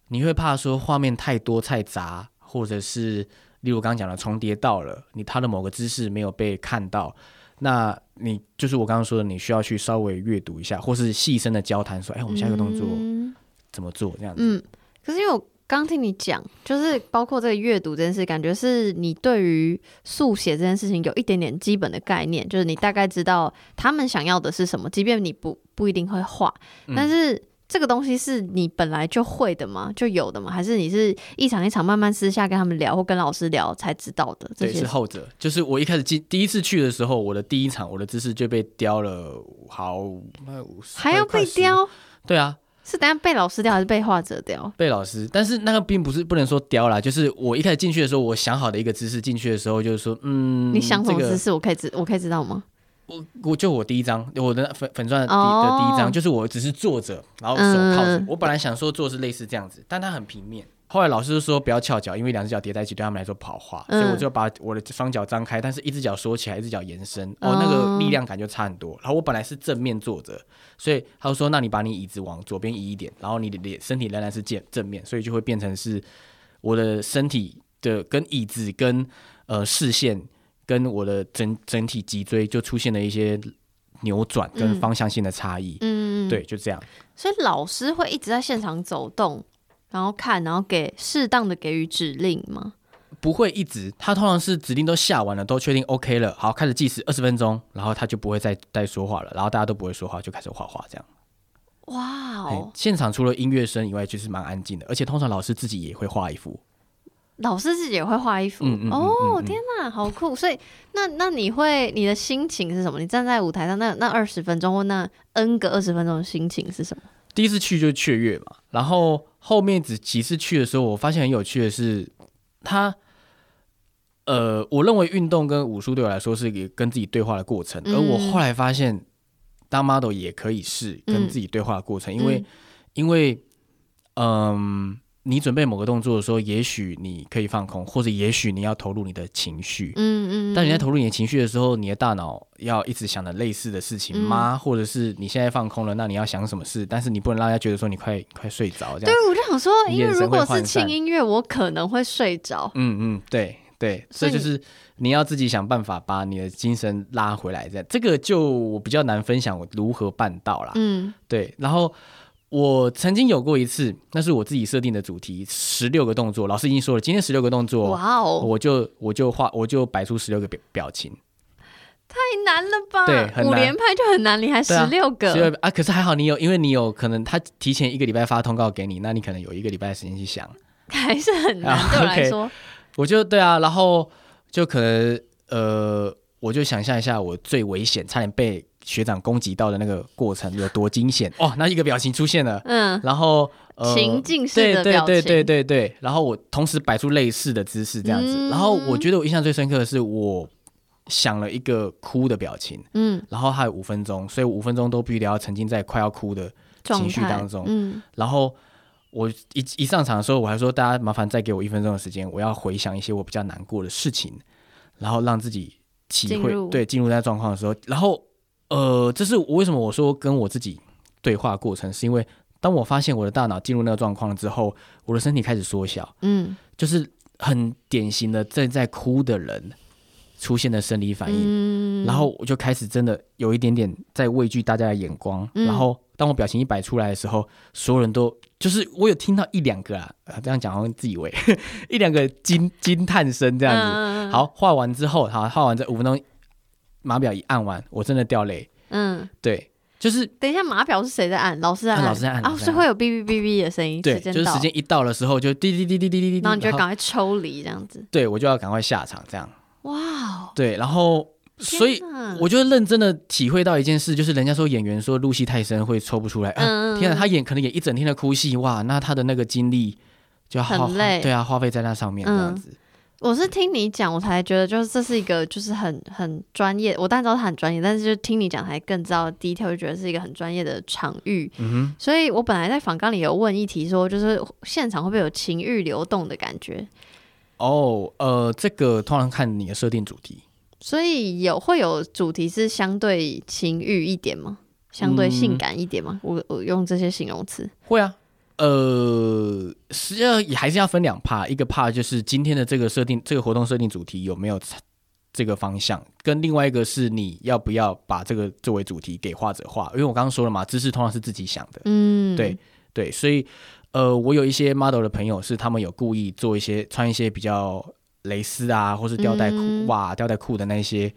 Speaker 2: 你会怕说画面太多太杂，或者是例如刚刚讲的重叠到了，你他的某个姿势没有被看到，那你就是我刚刚说的，你需要去稍微阅读一下，或是细声的交谈说，哎，我们下一个动作
Speaker 1: 嗯
Speaker 2: 怎么做？这样子。
Speaker 1: 嗯，可是因为我刚听你讲，就是包括这个阅读这件事，感觉是你对于速写这件事情有一点点基本的概念，就是你大概知道他们想要的是什么，即便你不不一定会画，
Speaker 2: 嗯
Speaker 1: 但是。这个东西是你本来就会的吗？就有的吗？还是你是一场一场慢慢私下跟他们聊，或跟老师聊才知道的？这
Speaker 2: 对，
Speaker 1: 些
Speaker 2: 是后者。就是我一开始进第一次去的时候，我的第一场我的姿势就被雕了好快五十，
Speaker 1: 还要
Speaker 2: 快快10。
Speaker 1: 被雕，
Speaker 2: 对啊，
Speaker 1: 是等下被老师雕还是被画者雕？
Speaker 2: 被老师。但是那个并不是不能说雕啦，就是我一开始进去的时候，我想好的一个姿势，进去的时候就是说，嗯，
Speaker 1: 你想什么
Speaker 2: 这个
Speaker 1: 姿势？我可以知我可以知道吗？
Speaker 2: 我我就我第一张，我的粉粉钻的第、
Speaker 1: 哦
Speaker 2: 的第一张，就是我只是坐着，然后手靠着。
Speaker 1: 嗯
Speaker 2: 我本来想说做是类似这样子，但它很平面。后来老师就说不要翘脚，因为两只脚叠在一起对他们来说不好画，
Speaker 1: 嗯
Speaker 2: 所以我就把我的双脚张开，但是一只脚缩起来，一只脚延伸，
Speaker 1: 哦
Speaker 2: 哦，那个力量感就差很多。然后我本来是正面坐着，所以他就说那你把你椅子往左边移一点，然后你的脸身体仍然是正正面，所以就会变成是我的身体的跟椅子跟呃视线跟我的整整体脊椎就出现了一些扭转跟
Speaker 1: 嗯
Speaker 2: 方向性的差异。
Speaker 1: 嗯，
Speaker 2: 对，就这样。
Speaker 1: 所以老师会一直在现场走动，然后看，然后给适当的给予指令吗？
Speaker 2: 不会一直，他通常是指令都下完了，都确定 OK 了，好开始计时二十分钟，然后他就不会再再说话了，然后大家都不会说话，就开始画画这样。
Speaker 1: 哇哦，
Speaker 2: 现场除了音乐声以外，就是蛮安静的，而且通常老师自己也会画一幅。
Speaker 1: 老师自己也会画衣服、
Speaker 2: 嗯嗯嗯
Speaker 1: 哦，天哪，好酷！所以那那你会你的心情是什么？你站在舞台上那那二十分钟或那 N 个二十分钟的心情是什么？
Speaker 2: 第一次去就雀跃嘛，然后后面只几次去的时候，我发现很有趣的是，他，呃，我认为运动跟武术对我来说是一个跟自己对话的过程，而我后来发现，当 model 也可以是跟自己对话的过程，因为因为，嗯、你准备某个动作的时候，也许你可以放空，或者也许你要投入你的情绪。
Speaker 1: 嗯嗯，
Speaker 2: 但你在投入你的情绪的时候，你的大脑要一直想着类似的事情吗？
Speaker 1: 嗯
Speaker 2: 或者是你现在放空了，那你要想什么事？但是你不能让大家觉得说你快快睡着这样对。，
Speaker 1: 我就想说，因为如果是轻音乐，我可能会睡着。
Speaker 2: 嗯嗯，对对，
Speaker 1: 所以
Speaker 2: 这就是你要自己想办法把你的精神拉回来。这样，这个就我比较难分享我如何办到啦。
Speaker 1: 嗯
Speaker 2: 对，然后我曾经有过一次，那是我自己设定的主题，十六个动作。老师已经说了，今天十六个动作，
Speaker 1: 哇哦，
Speaker 2: 我就我就画，我就摆出十六个表表情。
Speaker 1: 太难了吧？
Speaker 2: 对
Speaker 1: 五连拍就很难，你还十六个，
Speaker 2: 十六啊，可是还好你有，因为你有可能他提前一个礼拜发通告给你，那你可能有一个礼拜的时间去想。
Speaker 1: 还是很难。
Speaker 2: 啊
Speaker 1: 对我来说，
Speaker 2: 我就对啊，然后就可能呃，我就想象一下我最危险，差点被学长攻击到的那个过程有多惊险。哦。那一个表情出现了，
Speaker 1: 嗯，
Speaker 2: 然后呃，
Speaker 1: 情境式
Speaker 2: 对对
Speaker 1: 的表情，
Speaker 2: 对对对。对，然后我同时摆出类似的姿势这样子，
Speaker 1: 嗯。
Speaker 2: 然后我觉得我印象最深刻的是我想了一个哭的表情，
Speaker 1: 嗯，
Speaker 2: 然后还有五分钟，所以五分钟都必须得要沉浸在快要哭的情绪当中，
Speaker 1: 嗯。
Speaker 2: 然后我一一上场的时候，我还说大家麻烦再给我一分钟的时间，我要回想一些我比较难过的事情，然后让自己体会对进入那状况的时候，然后呃，这是我为什么我说跟我自己对话的过程，是因为当我发现我的大脑进入那个状况了之后，我的身体开始缩小，
Speaker 1: 嗯
Speaker 2: 就是很典型的正在哭的人出现的生理反应。
Speaker 1: 嗯，
Speaker 2: 然后我就开始真的有一点点在畏惧大家的眼光，
Speaker 1: 嗯
Speaker 2: 然后当我表情一摆出来的时候，所有人都就是我有听到一两个啊，啊这样讲好像自以为 一两个惊惊叹声这样子。
Speaker 1: 子，
Speaker 2: 好，画完之后，好画完这五分钟，码表一按完，我真的掉泪。
Speaker 1: 嗯，
Speaker 2: 对，就是
Speaker 1: 等一下，码表是谁在按？老师在按，
Speaker 2: 啊老师在按
Speaker 1: 啊，
Speaker 2: 老师在按。
Speaker 1: 所以会有哔哔哔哔的声音，
Speaker 2: 对，就是时，间一到的时候就滴滴滴滴滴滴滴，
Speaker 1: 然后你就赶快抽离这样子。
Speaker 2: 对我就要赶快下场这样。
Speaker 1: 哇哦，
Speaker 2: 对，然后所以我就认真的体会到一件事，就是人家说演员说入戏太深会抽不出来，啊、
Speaker 1: 嗯
Speaker 2: 天啊，他演可能演一整天的哭戏，哇，那他的那个精力就要花
Speaker 1: 很累。
Speaker 2: 对啊，花费在那上面这样子。
Speaker 1: 我是听你讲，我才觉得就是这是一个就是很很专业，我当然知道他很专业，但是就听你讲才更知道 detail，就觉得是一个很专业的场域。
Speaker 2: 嗯
Speaker 1: 所以我本来在访纲里有问一题说，就是现场会不会有情欲流动的感觉？
Speaker 2: 哦，呃，这个通常看你的设定主题，
Speaker 1: 所以有会有主题是相对情欲一点吗？相对性感一点吗？我我用这些形容词。
Speaker 2: 会啊。呃，实际上也还是要分两帕，一个帕就是今天的这个设定，这个活动设定主题有没有这个方向，跟另外一个是你要不要把这个作为主题给画者画，因为我刚刚说了嘛，知识通常是自己想的，
Speaker 1: 嗯，
Speaker 2: 对对，所以呃，我有一些 model 的朋友是他们有故意做一些穿一些比较蕾丝啊，或是吊带裤、
Speaker 1: 嗯。
Speaker 2: 哇吊带裤的那些，呃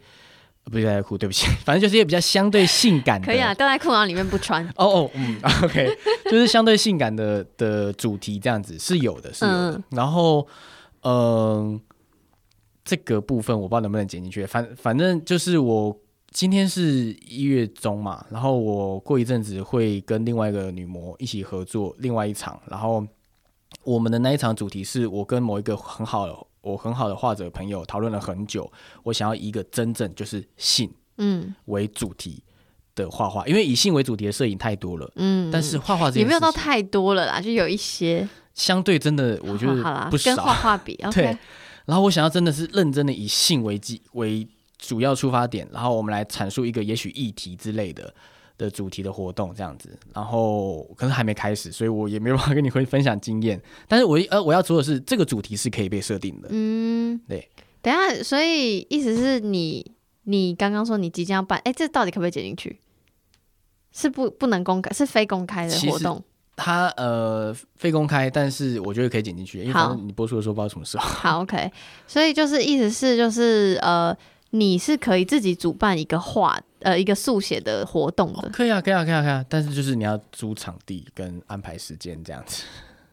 Speaker 2: 不是吊带裤，对不起，反正就是一些比较相对性感的，
Speaker 1: 可以啊，吊带裤然后里面不穿。
Speaker 2: 哦哦，嗯，OK，就是相对性感的的主题这样子是有的，是有的。
Speaker 1: 嗯
Speaker 2: 然后，嗯、这个部分我不知道能不能剪进去，反反正就是我今天是一月中嘛，然后我过一阵子会跟另外一个女模一起合作另外一场，然后我们的那一场主题是我跟某一个很好的我很好的画者朋友讨论了很久，我想要一个真正就是性
Speaker 1: 嗯
Speaker 2: 为主题的画画，因为以性为主题的摄影太多了。
Speaker 1: 嗯，
Speaker 2: 但是画画
Speaker 1: 也没有到太多了啦，就有一些。
Speaker 2: 相对真的，我觉得不
Speaker 1: 跟画
Speaker 2: 少。
Speaker 1: 画比
Speaker 2: 对然后我想要真的是认真的以性为基为主要出发点，然后我们来阐述一个也许议题之类的的主题的活动这样子。然后可能还没开始，所以我也没办法跟你会分享经验。但是我呃我要说的是，这个主题是可以被设定的。
Speaker 1: 嗯，
Speaker 2: 对。
Speaker 1: 等一下，所以意思是你你刚刚说你即将要办，哎、这到底可不可以剪进去？是不不能公开，是非公开的活动。
Speaker 2: 它呃非公开，但是我觉得可以剪进去，因为
Speaker 1: 好
Speaker 2: 反正你播出的时候不知道什么时候。
Speaker 1: 好，OK，所以就是意思是就是呃，你是可以自己主办一个画呃一个速写的活动的，
Speaker 2: 可以啊，可以啊，可以啊，可以啊，但是就是你要租场地跟安排时间这样子。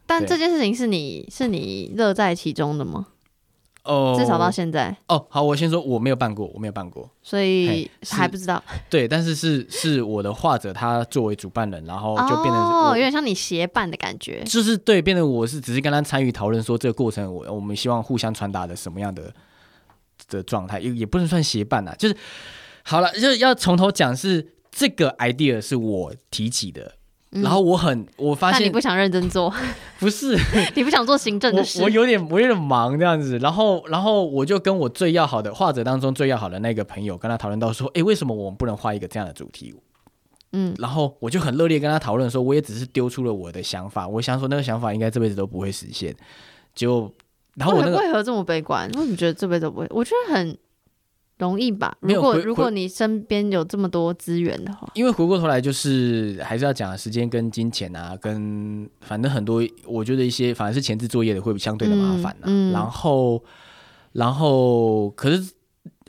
Speaker 1: 但这件事情是你是你乐在其中的吗？
Speaker 2: 哦
Speaker 1: 至少到现在，
Speaker 2: 哦，好，我先说我没有办过，我没有办过。
Speaker 1: 所以还不知道
Speaker 2: 对，但是是是我的画者他作为主办人，然后就变成
Speaker 1: 哦，有点像你协办的感觉。
Speaker 2: 就是对，变得我是只是跟他参与讨论说这个过程，我我们希望互相传达的什么样的的状态，也也不能算协办啊，就是好了，就是要从头讲，是这个 idea 是我提起的，
Speaker 1: 嗯
Speaker 2: 然后我很我发现
Speaker 1: 你不想认真做，
Speaker 2: 不是
Speaker 1: 你不想做行政的事
Speaker 2: 我我。有点我有点忙这样子，然后然后我就跟我最要好的画者当中最要好的那个朋友跟他讨论到说，哎，为什么我们不能画一个这样的主题？
Speaker 1: 嗯，
Speaker 2: 然后我就很热烈跟他讨论说，我也只是丢出了我的想法，我想说那个想法应该这辈子都不会实现。结果，然后我那个
Speaker 1: 为为何这么悲观？为什么觉得这辈子都不会？我觉得很容易吧。如果如果你身边有这么多资源的话，
Speaker 2: 因为回过头来就是还是要讲时间跟金钱啊，跟反正很多我觉得一些反而是前置作业的会相对的麻烦啊。
Speaker 1: 嗯嗯
Speaker 2: 然后，然后可是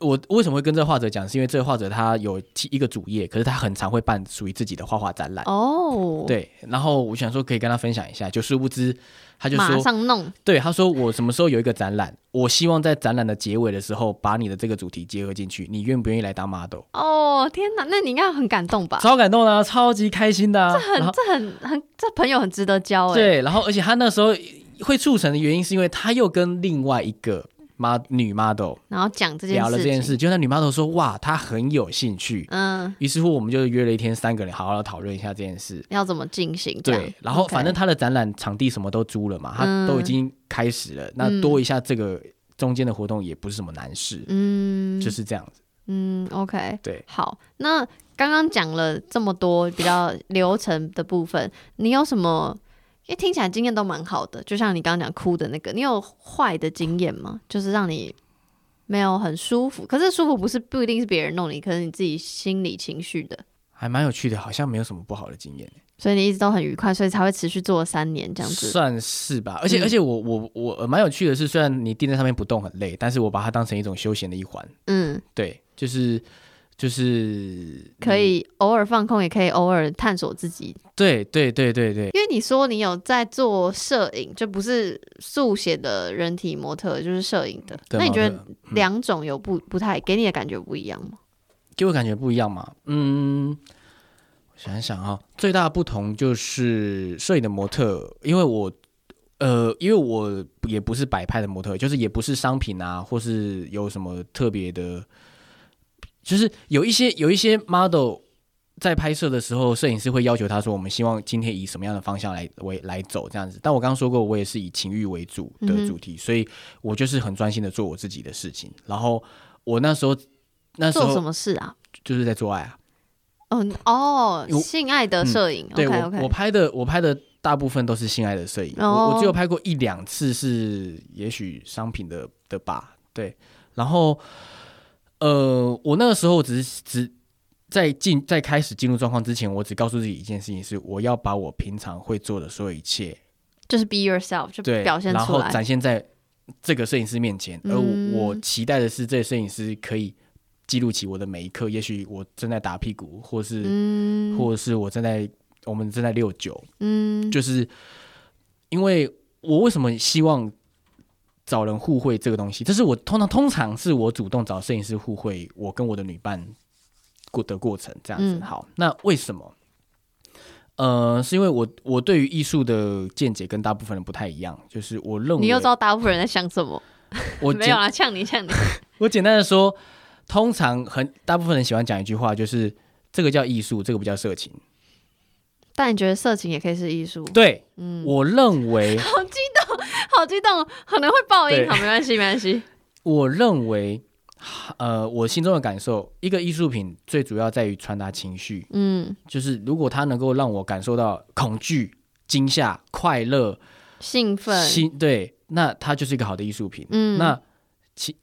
Speaker 2: 我为什么会跟这个画者讲？是因为这个画者他有一个主业，可是他很常会办属于自己的画画展览。
Speaker 1: 哦，，
Speaker 2: 对，然后我想说可以跟他分享一下，就殊不知他就
Speaker 1: 马
Speaker 2: 说，
Speaker 1: 上弄，
Speaker 2: 对，他说我什么时候有一个展览，我希望在展览的结尾的时候把你的这个主题结合进去，你愿不愿意来当 model？
Speaker 1: 哦，天哪，那你应该很感动吧？
Speaker 2: 超感动的、啊，超级开心的、啊，
Speaker 1: 很
Speaker 2: 后
Speaker 1: 这很很这朋友很值得交哎。
Speaker 2: 对，然后而且他那时候会促成的原因是因为他又跟另外一个 mod 女 model
Speaker 1: 然后讲这件
Speaker 2: 聊了这件，事，就那女 model 说哇，她很有兴趣，
Speaker 1: 嗯，
Speaker 2: 于是乎我们就约了一天，三个人好好的讨论一下这件事。
Speaker 1: 要怎么进行？
Speaker 2: 对，然后反正他的展览场地什么都租了嘛，他
Speaker 1: 嗯
Speaker 2: 都已经开始了，那多一下这个中间的活动也不是什么难事，
Speaker 1: 嗯，
Speaker 2: 就是这样子。
Speaker 1: 嗯，OK，
Speaker 2: 对，
Speaker 1: 好，那刚刚讲了这么多比较流程的部分，你有什么？听起来经验都蛮好的，就像你刚刚讲哭的那个，你有坏的经验吗？就是让你没有很舒服，可是舒服不是不一定是别人弄你，可是你自己心理情绪的，
Speaker 2: 还蛮有趣的，好像没有什么不好的经验。
Speaker 1: 所以你一直都很愉快，所以才会持续做了三年这样子。
Speaker 2: 算是吧。而且、
Speaker 1: 嗯
Speaker 2: 而且我我我呃蛮有趣的是，虽然你钉在上面不动很累，但是我把它当成一种休闲的一环。
Speaker 1: 嗯，
Speaker 2: 对，就是就是
Speaker 1: 可以偶尔放空，也可以偶尔探索自己。
Speaker 2: 对对对对对，
Speaker 1: 因为你说你有在做摄影，就不是速写的人体模特，就是摄影的。那你觉得两种有不不太给你的感觉不一样吗？
Speaker 2: 给我感觉不一样嘛。嗯，我想一想啊、最大的不同就是摄影的模特，因为我。呃，因为我也不是摆拍的模特，就是也不是商品啊，或是有什么特别的，就是有一些有一些 model 在拍摄的时候，摄影师会要求他说，我们希望今天以什么样的方向来为来走这样子。但我刚刚说过，我也是以情欲为主的主题，所以我就是很专心的做我自己的事情。然后我那时候那时候
Speaker 1: 做什么事啊？
Speaker 2: 就是在做爱啊，
Speaker 1: 哦哦，性爱的摄影。
Speaker 2: 对我我拍的我拍的大部分都是性爱的摄影，
Speaker 1: 哦
Speaker 2: 我我只有拍过一两次是也许商品的的吧，对，然后呃，我那个时候只是只在进在开始进入状况之前，我只告诉自己一件事情是，我要把我平常会做的所有一切，
Speaker 1: 就是 be yourself，就
Speaker 2: 对，
Speaker 1: 表现
Speaker 2: 然后
Speaker 1: 出来。
Speaker 2: 展现在这个摄影师面前，而
Speaker 1: 嗯。
Speaker 2: 我期待的是这个摄影师可以记录起我的每一刻，也许我正在打屁股，或是、
Speaker 1: 嗯。
Speaker 2: 或者是我正在我们正在六九，
Speaker 1: 嗯，
Speaker 2: 就是因为我为什么希望找人互惠这个东西，这是我通常通常是我主动找摄影师互惠，我跟我的女伴过的过程这样子。
Speaker 1: 嗯
Speaker 2: 好，那为什么？呃，是因为我我对于艺术的见解跟大部分人不太一样，就是我认为
Speaker 1: 你又知道大部分人在想什么？
Speaker 2: 我
Speaker 1: 没有啊，呛你呛你。
Speaker 2: 我简单的说，通常很大部分人喜欢讲一句话，就是这个叫艺术，这个不叫色情。
Speaker 1: 但你觉得色情也可以是艺术？
Speaker 2: 对，
Speaker 1: 嗯，
Speaker 2: 我认为
Speaker 1: 好激动，好激动，可能会爆音。好，没关系，没关系。
Speaker 2: 我认为，呃，我心中的感受，一个艺术品最主要在于传达情绪，
Speaker 1: 嗯，
Speaker 2: 就是如果它能够让我感受到恐惧、惊吓、快乐、
Speaker 1: 兴奋。
Speaker 2: 心，对，那它就是一个好的艺术品。
Speaker 1: 嗯，
Speaker 2: 那其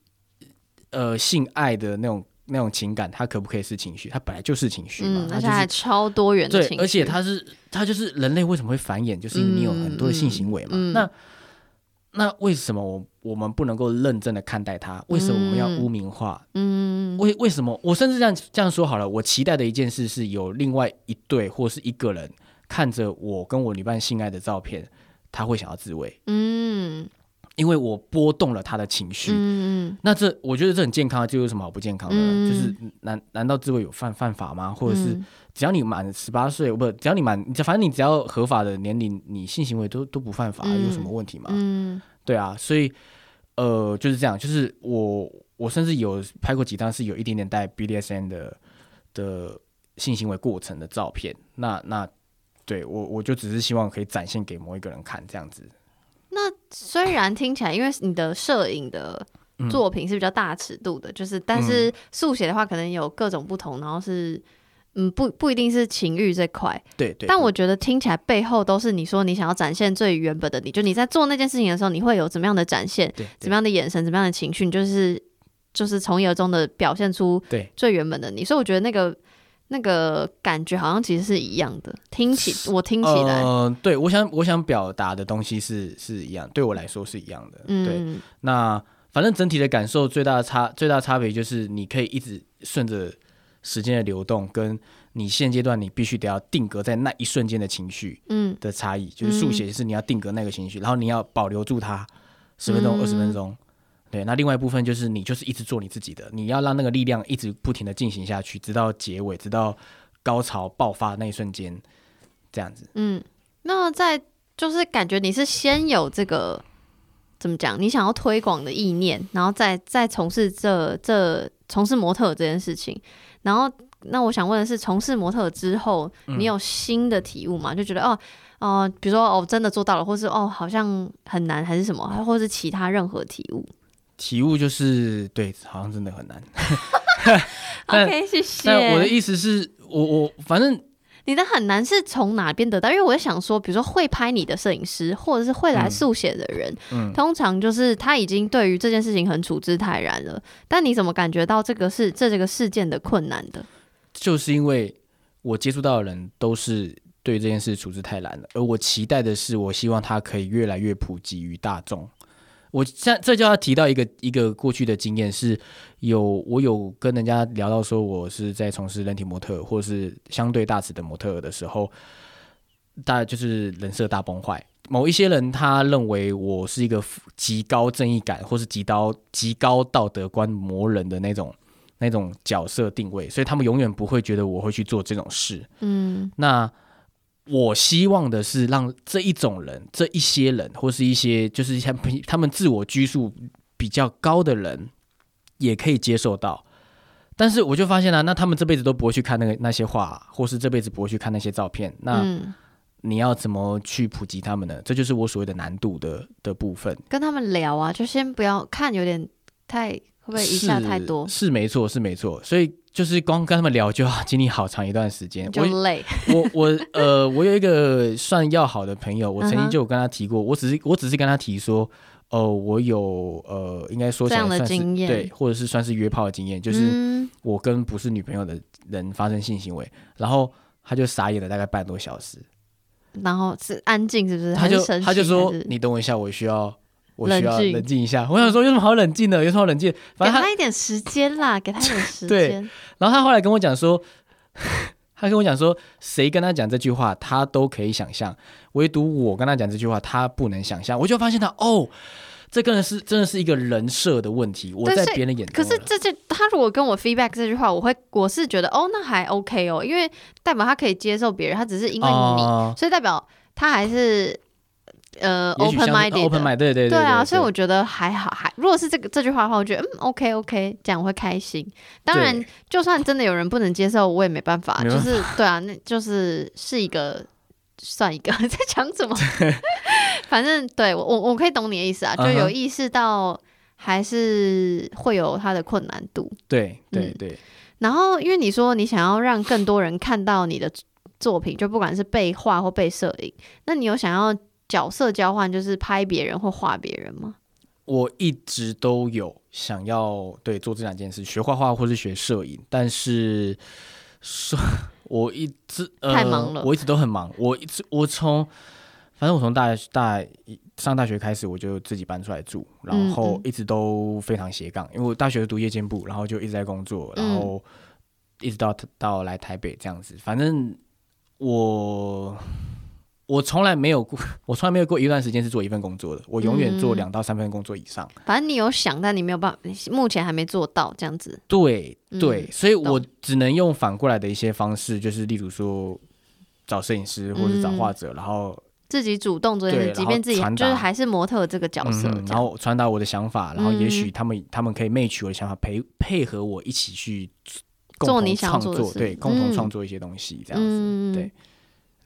Speaker 2: 呃性爱的那种那种情感，它可不可以是情绪？它本来就是情绪嘛
Speaker 1: 而且还超多元的情，绪，
Speaker 2: 对而且它是它就是人类为什么会繁衍，就是因为你有很多的性行为嘛。
Speaker 1: 嗯嗯嗯
Speaker 2: 那那为什么我我们不能够认真的看待它？为什么我们要
Speaker 1: 嗯
Speaker 2: 污名化？
Speaker 1: 嗯
Speaker 2: 为为什么？我甚至这样这样说好了，我期待的一件事是有另外一对或是一个人看着我跟我女伴性爱的照片，他会想要自慰，
Speaker 1: 嗯
Speaker 2: 因为我波动了他的情绪。
Speaker 1: 嗯
Speaker 2: 那这我觉得这很健康啊，这有什么好不健康的？
Speaker 1: 嗯
Speaker 2: 就是难难道自慰有犯犯法吗？或者是
Speaker 1: 嗯
Speaker 2: 只要你满十八岁，不，只要你满，反正你只要合法的年龄，你性行为都都不犯法，
Speaker 1: 嗯
Speaker 2: 有什么问题吗？
Speaker 1: 嗯
Speaker 2: 对啊，所以呃就是这样，就是我我甚至有拍过几张是有一点点带 BDSN 的的性行为过程的照片，那那对我我就只是希望可以展现给某一个人看这样子。
Speaker 1: 那虽然听起来，因为你的摄影的
Speaker 2: 嗯
Speaker 1: 作品是比较大尺度的，就是但是速写的话，可能有各种不同，然后是嗯不不一定是情欲这块，
Speaker 2: 对对，
Speaker 1: 但我觉得听起来背后都是你说你想要展现最原本的你，就你在做那件事情的时候，你会有怎么样的展现，
Speaker 2: 对
Speaker 1: 怎么样的眼神，怎么样的情绪，你就是就是从一而终的表现出
Speaker 2: 对
Speaker 1: 最原本的你，所以我觉得那个。那个感觉好像其实是一样的，听起我听起来，
Speaker 2: 呃，对我想我想表达的东西是是一样，对我来说是一样的。嗯对，
Speaker 1: 嗯，
Speaker 2: 那反正整体的感受最大的差最大差别就是你可以一直顺着时间的流动，跟你现阶段你必须得要定格在那一瞬间的情绪
Speaker 1: 嗯
Speaker 2: 的差异，就是速写是你要定格那个情绪，然后你要保留住它十分钟
Speaker 1: 嗯
Speaker 2: 二十分钟。对，那另外一部分就是你就是一直做你自己的，你要让那个力量一直不停的进行下去，直到结尾，直到高潮爆发那一瞬间，这样子。
Speaker 1: 嗯，那在就是感觉你是先有这个怎么讲，你想要推广的意念，然后再再从事这这从事模特这件事情，然后那我想问的是，从事模特之后，
Speaker 2: 嗯
Speaker 1: 你有新的体悟吗？就觉得哦哦、比如说哦真的做到了，或是哦好像很难，还是什么，还或是其他任何体悟
Speaker 2: 体悟就是对，好像真的很难。
Speaker 1: OK，谢谢。
Speaker 2: 但我的意思是我我反正
Speaker 1: 你的很难是从哪边得到？因为我在想说，比如说会拍你的摄影师，或者是会来
Speaker 2: 嗯
Speaker 1: 速写的人，
Speaker 2: 嗯
Speaker 1: 通常就是他已经对于这件事情很处之泰然了。但你怎么感觉到这个是这这个事件的困难的？
Speaker 2: 就是因为我接触到的人都是对这件事处之泰然了，而我期待的是，我希望它可以越来越普及于大众。我这这就要提到一个一个过去的经验，是有我有跟人家聊到说，我是在从事人体模特儿或是相对大尺的模特的时候，大就是人设大崩坏。某一些人他认为我是一个极高正义感或是极高极高道德观魔人的那种那种角色定位，所以他们永远不会觉得我会去做这种事。
Speaker 1: 嗯
Speaker 2: 那我希望的是让这一种人、这一些人，或是一些就是像他们自我拘束比较高的人，也可以接受到。但是我就发现了、那他们这辈子都不会去看那个那些画，或是这辈子不会去看那些照片。那
Speaker 1: 嗯，
Speaker 2: 你要怎么去普及他们呢？这就是我所谓的难度的的部分。
Speaker 1: 跟他们聊啊，就先不要看，有点太会不会一下太多
Speaker 2: 是没错，是没错。所以就是光跟他们聊就要 经历好长一段时间。
Speaker 1: 就
Speaker 2: 我
Speaker 1: 累？
Speaker 2: 我我呃，我有一个算要好的朋友，我曾经就有跟他提过，我只是我只是跟他提说，哦、我有呃，应该说起
Speaker 1: 这样的经验
Speaker 2: 对，或者是算是约炮的经验，就是
Speaker 1: 嗯
Speaker 2: 我跟不是女朋友的人发生性行为，然后他就傻眼了大概半多小时，
Speaker 1: 然后是安静，是不是？
Speaker 2: 他就他就说你等我一下，我需要我需要
Speaker 1: 冷静
Speaker 2: 一下。我想说有什么好冷静的？有什么好冷静？反正他
Speaker 1: 给他一点时间啦，给他一点时
Speaker 2: 对
Speaker 1: 间。
Speaker 2: 然后他后来跟我讲说，他跟我讲说，谁跟他讲这句话，他都可以想象，唯独我跟他讲这句话，他不能想象。我就发现他哦，这个人是真的是一个人设的问题，我在别人眼中。
Speaker 1: 可是这这他如果跟我 feedback 这句话，我会我是觉得哦，那还 OK 哦，因为代表他可以接受别人，他只是因为你，
Speaker 2: 哦
Speaker 1: 所以代表他还是呃 open
Speaker 2: 像
Speaker 1: minded
Speaker 2: open mind，对对对
Speaker 1: 对啊，所以我觉得还好，还如果是这个这句话的话，我觉得嗯 OK OK，这样我会开心。当然，就算真的有人不能接受，我也没办法，就是对啊，那就是是一个算一个 在讲什么，反正对我我我可以懂你的意思啊，就有意识到还是会有它的困难度。
Speaker 2: 对对
Speaker 1: 嗯
Speaker 2: 对，
Speaker 1: 然后，因为你说你想要让更多人看到你的作品，就不管是被画或被摄影，那你有想要角色交换，就是拍别人或画别人吗？
Speaker 2: 我一直都有，想要对做这两件事，学画画或是学摄影，但是是我一直、呃、
Speaker 1: 太忙了
Speaker 2: 我一直都很忙，我一直我从反正我从大大上大学开始，我就自己搬出来住，然后
Speaker 1: 嗯
Speaker 2: 一直都非常斜杠，因为我大学读夜间部，然后就一直在工作，然
Speaker 1: 嗯
Speaker 2: 后一直到到来台北这样子，反正我。我从来没有过，我从来没有过一段时间是做一份工作的。我永远做
Speaker 1: 嗯
Speaker 2: 两到三份工作以上。
Speaker 1: 反正你有想，但你没有办法，目前还没做到这样子。
Speaker 2: 对
Speaker 1: 嗯
Speaker 2: 对，所以我只能用反过来的一些方式，就是例如说找摄影师或者找
Speaker 1: 嗯
Speaker 2: 画者，然后
Speaker 1: 自己主动做即便自己就是还是模特这个角色，
Speaker 2: 嗯，然后传达我的想法，然后也许
Speaker 1: 嗯
Speaker 2: 他们他们可以 match 我的想法，陪配合我一起去共同
Speaker 1: 做你想
Speaker 2: 创作，
Speaker 1: 做的事
Speaker 2: 对，共同
Speaker 1: 嗯
Speaker 2: 创作一些东西，这样子，
Speaker 1: 嗯
Speaker 2: 对。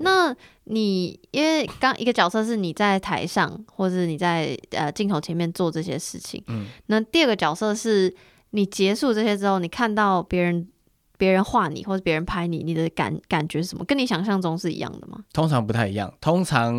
Speaker 1: 那你因为刚一个角色是你在台上，或是你在呃镜头前面做这些事情，
Speaker 2: 嗯，
Speaker 1: 那第二个角色是你结束这些之后，你看到别人别人画你或者别人拍你，你的感感觉是什么？跟你想象中是一样的吗？
Speaker 2: 通常不太一样。通常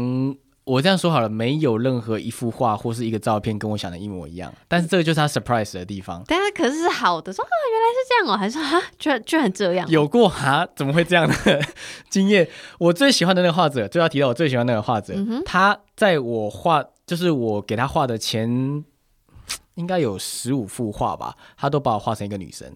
Speaker 2: 我这样说好了，没有任何一幅画或是一个照片跟我想的一模一样，但是这个就是他 surprise 的地方。
Speaker 1: 但是可是是好的，说啊原来是这样哦，还是啊 居然居然这样？
Speaker 2: 有过啊？怎么会这样的经验？我最喜欢的那个画者，就要提到我最喜欢那个画者，
Speaker 1: 嗯
Speaker 2: 他在我画，就是我给他画的前，应该有十五幅画吧，他都把我画成一个女生。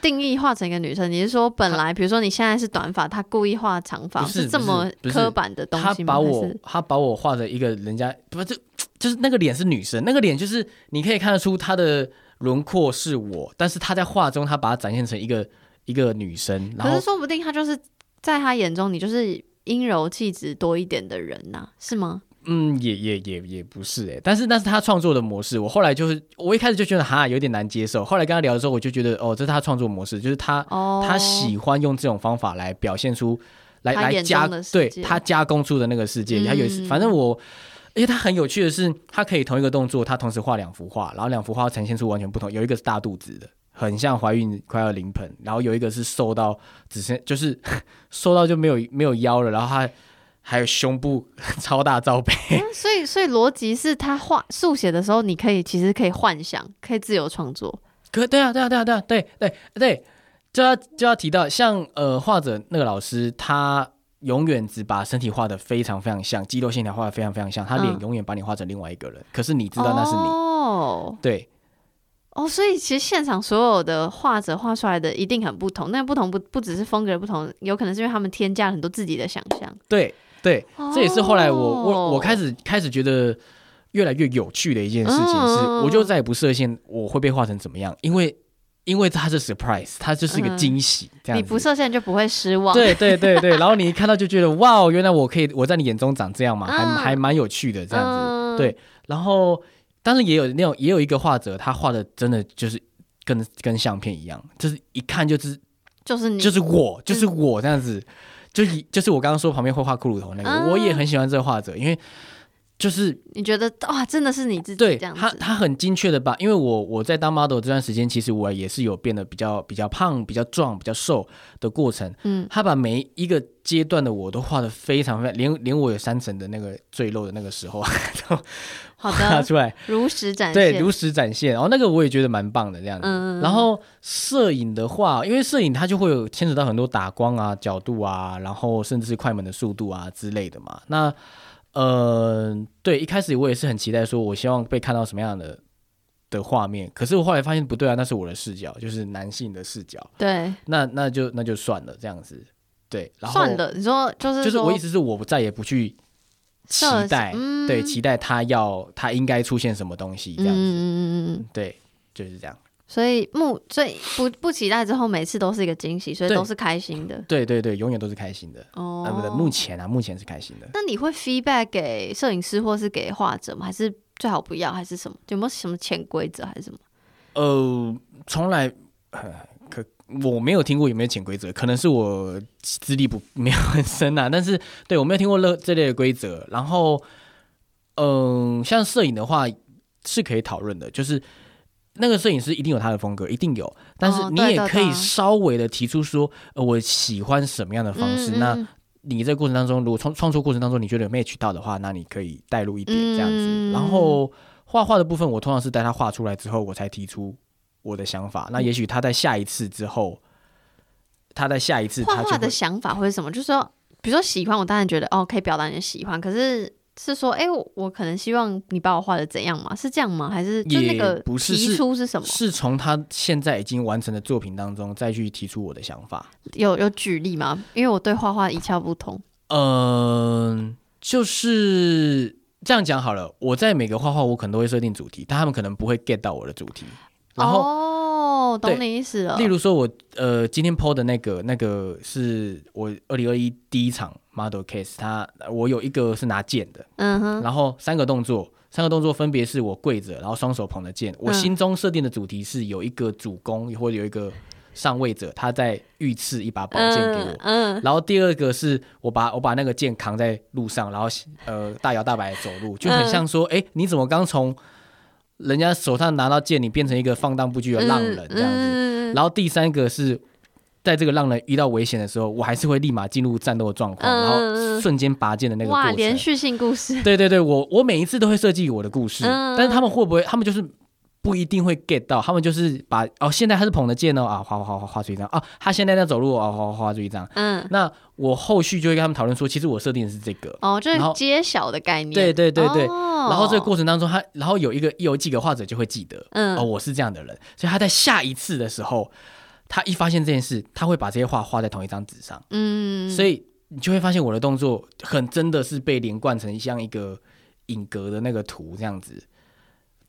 Speaker 1: 定义画成一个女生，你是说本来比如说你现在是短发，他故意画长发，
Speaker 2: 是
Speaker 1: 这么刻板的东西吗？还
Speaker 2: 把我
Speaker 1: 是
Speaker 2: 他把我画的一个人家不是就就是那个脸是女生，那个脸就是你可以看得出她的轮廓是我，但是她在画中她把它展现成一个一个女生，然后
Speaker 1: 可是说不定她就是在她眼中，你就是阴柔气质多一点的人呐、是吗？
Speaker 2: 嗯，也也也也不是哎、但是那是他创作的模式。我后来就是，我一开始就觉得哈有点难接受，后来跟他聊的时候，我就觉得哦，这是他创作模式，就是他、
Speaker 1: 哦，
Speaker 2: 他喜欢用这种方法来表现出，来来加对他加工出的那个世界。他有
Speaker 1: 嗯
Speaker 2: 反正我，而且他很有趣的是，他可以同一个动作，他同时画两幅画，然后两幅画呈现出完全不同。有一个是大肚子的。很像怀孕快要临盆，然后有一个是瘦到只剩就是 瘦到就没有没有腰了，然后他还有胸部 超大罩杯，
Speaker 1: 嗯所以所以逻辑是他画速写的时候，你可以其实可以幻想，可以自由创作。
Speaker 2: 可对啊，对啊，对啊，对啊，对对对，就要就要提到，像呃画者那个老师，他永远只把身体画的非常非常像，肌肉线条画的非常非常像，他脸
Speaker 1: 嗯
Speaker 2: 永远把你画成另外一个人，可是你知道那是你，
Speaker 1: 哦
Speaker 2: 对
Speaker 1: 哦，所以其实现场所有的画者画出来的一定很不同，那不同不不只是风格的不同，有可能是因为他们添加了很多自己的想象。
Speaker 2: 对对，这也是后来我
Speaker 1: 哦。
Speaker 2: 我我开始开始觉得越来越有趣的一件事情是，
Speaker 1: 嗯
Speaker 2: 我就再也不设限我会被画成怎么样，因为因为它是 surprise，它就是一个
Speaker 1: 嗯。
Speaker 2: 惊喜，这样子。
Speaker 1: 你不设限就不会失望。
Speaker 2: 对对对对，然后你一看到就觉得哇，哦原来我可以我在你眼中长这样嘛，还
Speaker 1: 嗯。
Speaker 2: 还蛮有趣的这样子。
Speaker 1: 嗯。
Speaker 2: 对，然后但是也有那种也有一个画者，他画的真的就是跟跟相片一样，就是一看就是
Speaker 1: 就是你，
Speaker 2: 就是我就是我这样子，就是就是我刚刚说旁边会画骷髅头那个，
Speaker 1: 嗯
Speaker 2: 我也很喜欢这个画者，因为就是
Speaker 1: 你觉得哇，真的是你自己
Speaker 2: 对
Speaker 1: 这样子。
Speaker 2: 他他很精确的把，因为我我在当 model 这段时间，其实我也是有变得比较比较胖、比较壮、比较瘦的过程。
Speaker 1: 嗯，
Speaker 2: 他把每一个阶段的我都画的非常非常，连连我有三层的那个赘肉的那个时候 画
Speaker 1: 的，
Speaker 2: 出来，
Speaker 1: 如实展现对，
Speaker 2: 如实展现。然后那个我也觉得蛮棒的这样子。
Speaker 1: 嗯
Speaker 2: 然后摄影的话，因为摄影它就会有牵扯到很多打光啊、角度啊，然后甚至是快门的速度啊之类的嘛。那呃，对，一开始我也是很期待，说我希望被看到什么样的的画面。可是我后来发现不对啊，那是我的视角，就是男性的视角。
Speaker 1: 对，
Speaker 2: 那那就那就算了，这样子。对，然后
Speaker 1: 算了，你说就是说
Speaker 2: 就是我意思是我再也不去期待，
Speaker 1: 嗯
Speaker 2: 对，期待他要他应该出现什么东西这样子。
Speaker 1: 嗯嗯嗯
Speaker 2: 对，就是这样。
Speaker 1: 所以目所以不不期待之后，每次都是一个惊喜，所以都是开心的。
Speaker 2: 对对对，永远都是开心的。
Speaker 1: 哦，
Speaker 2: 啊，不对，目前啊，目前是开心的。
Speaker 1: 那你会 feedback 给摄影师或是给画者吗？还是最好不要？还是什么？有没有什么潜规则还是什么？
Speaker 2: 呃，从来，我没有听过有没有潜规则，可能是我资历不 没有很深啊。但是对我没有听过这这类的规则。然后，嗯、像摄影的话是可以讨论的，就是那个摄影师一定有他的风格，一定有。但是
Speaker 1: 哦
Speaker 2: 你也可以稍微的提出说，呃，我喜欢什么样的方式。那你这个过程当中，如果创创作过程当中你觉得有 match 到的话，那你可以带入一点这样子。
Speaker 1: 嗯
Speaker 2: 然后画画的部分，我通常是带他画出来之后，我才提出我的想法。那也许他在下一次之后，他在下一次
Speaker 1: 画画的想法会是什么？就是说，比如说喜欢，我当然觉得哦，可以表达你的喜欢，可是是说，哎、我我可能希望你把我画的怎样吗？是这样吗？还是就那个提
Speaker 2: 不是是
Speaker 1: 出是什么？
Speaker 2: 是从他现在已经完成的作品当中再去提出我的想法。
Speaker 1: 有有举例吗？因为我对画画一窍不通。
Speaker 2: 嗯，就是这样讲好了。我在每个画画，我可能都会设定主题，但他们可能不会 get 到我的主题。然后，
Speaker 1: 哦，懂你意思了。
Speaker 2: 例如说我呃今天 PO 的那个那个是我二零二一第一场 model case，它我有一个是拿剑的，
Speaker 1: 嗯哼，
Speaker 2: 然后三个动作，三个动作分别是我跪着，然后双手捧着剑。我
Speaker 1: 嗯
Speaker 2: 心中设定的主题是有一个主公或者有一个上位者，他在御赐一把宝剑给我。
Speaker 1: 嗯，嗯
Speaker 2: 然后第二个是我把我把那个剑扛在路上，然后呃大摇大摆地走路，就很像说，哎、你怎么刚从人家手上拿到剑，你变成一个放荡不羁的浪人这样子？
Speaker 1: 子
Speaker 2: 然后第三个是在这个浪人遇到危险的时候，我还是会立马进入战斗的状况，
Speaker 1: 嗯
Speaker 2: 然后瞬间拔剑的那个过
Speaker 1: 哇，
Speaker 2: 程。
Speaker 1: 连续性故事。
Speaker 2: 对对对，我我每一次都会设计我的故事，
Speaker 1: 嗯
Speaker 2: 但是他们会不会？他们就是不一定会 get 到，他们就是把哦，现在他是捧着剑哦啊，画画画画画出一张啊，他现在在走路哦，画画画出一张。
Speaker 1: 嗯，
Speaker 2: 那我后续就会跟他们讨论说，其实我设定的是这个。
Speaker 1: 哦，就是揭晓的概念。
Speaker 2: 对对对对，
Speaker 1: 哦
Speaker 2: 然后这个过程当中，他然后有一个有几个画者就会记得，
Speaker 1: 嗯
Speaker 2: 哦，我是这样的人，所以他在下一次的时候，他一发现这件事，他会把这些画画在同一张纸上，
Speaker 1: 嗯，
Speaker 2: 所以你就会发现我的动作很真的是被连贯成像一个影格的那个图这样子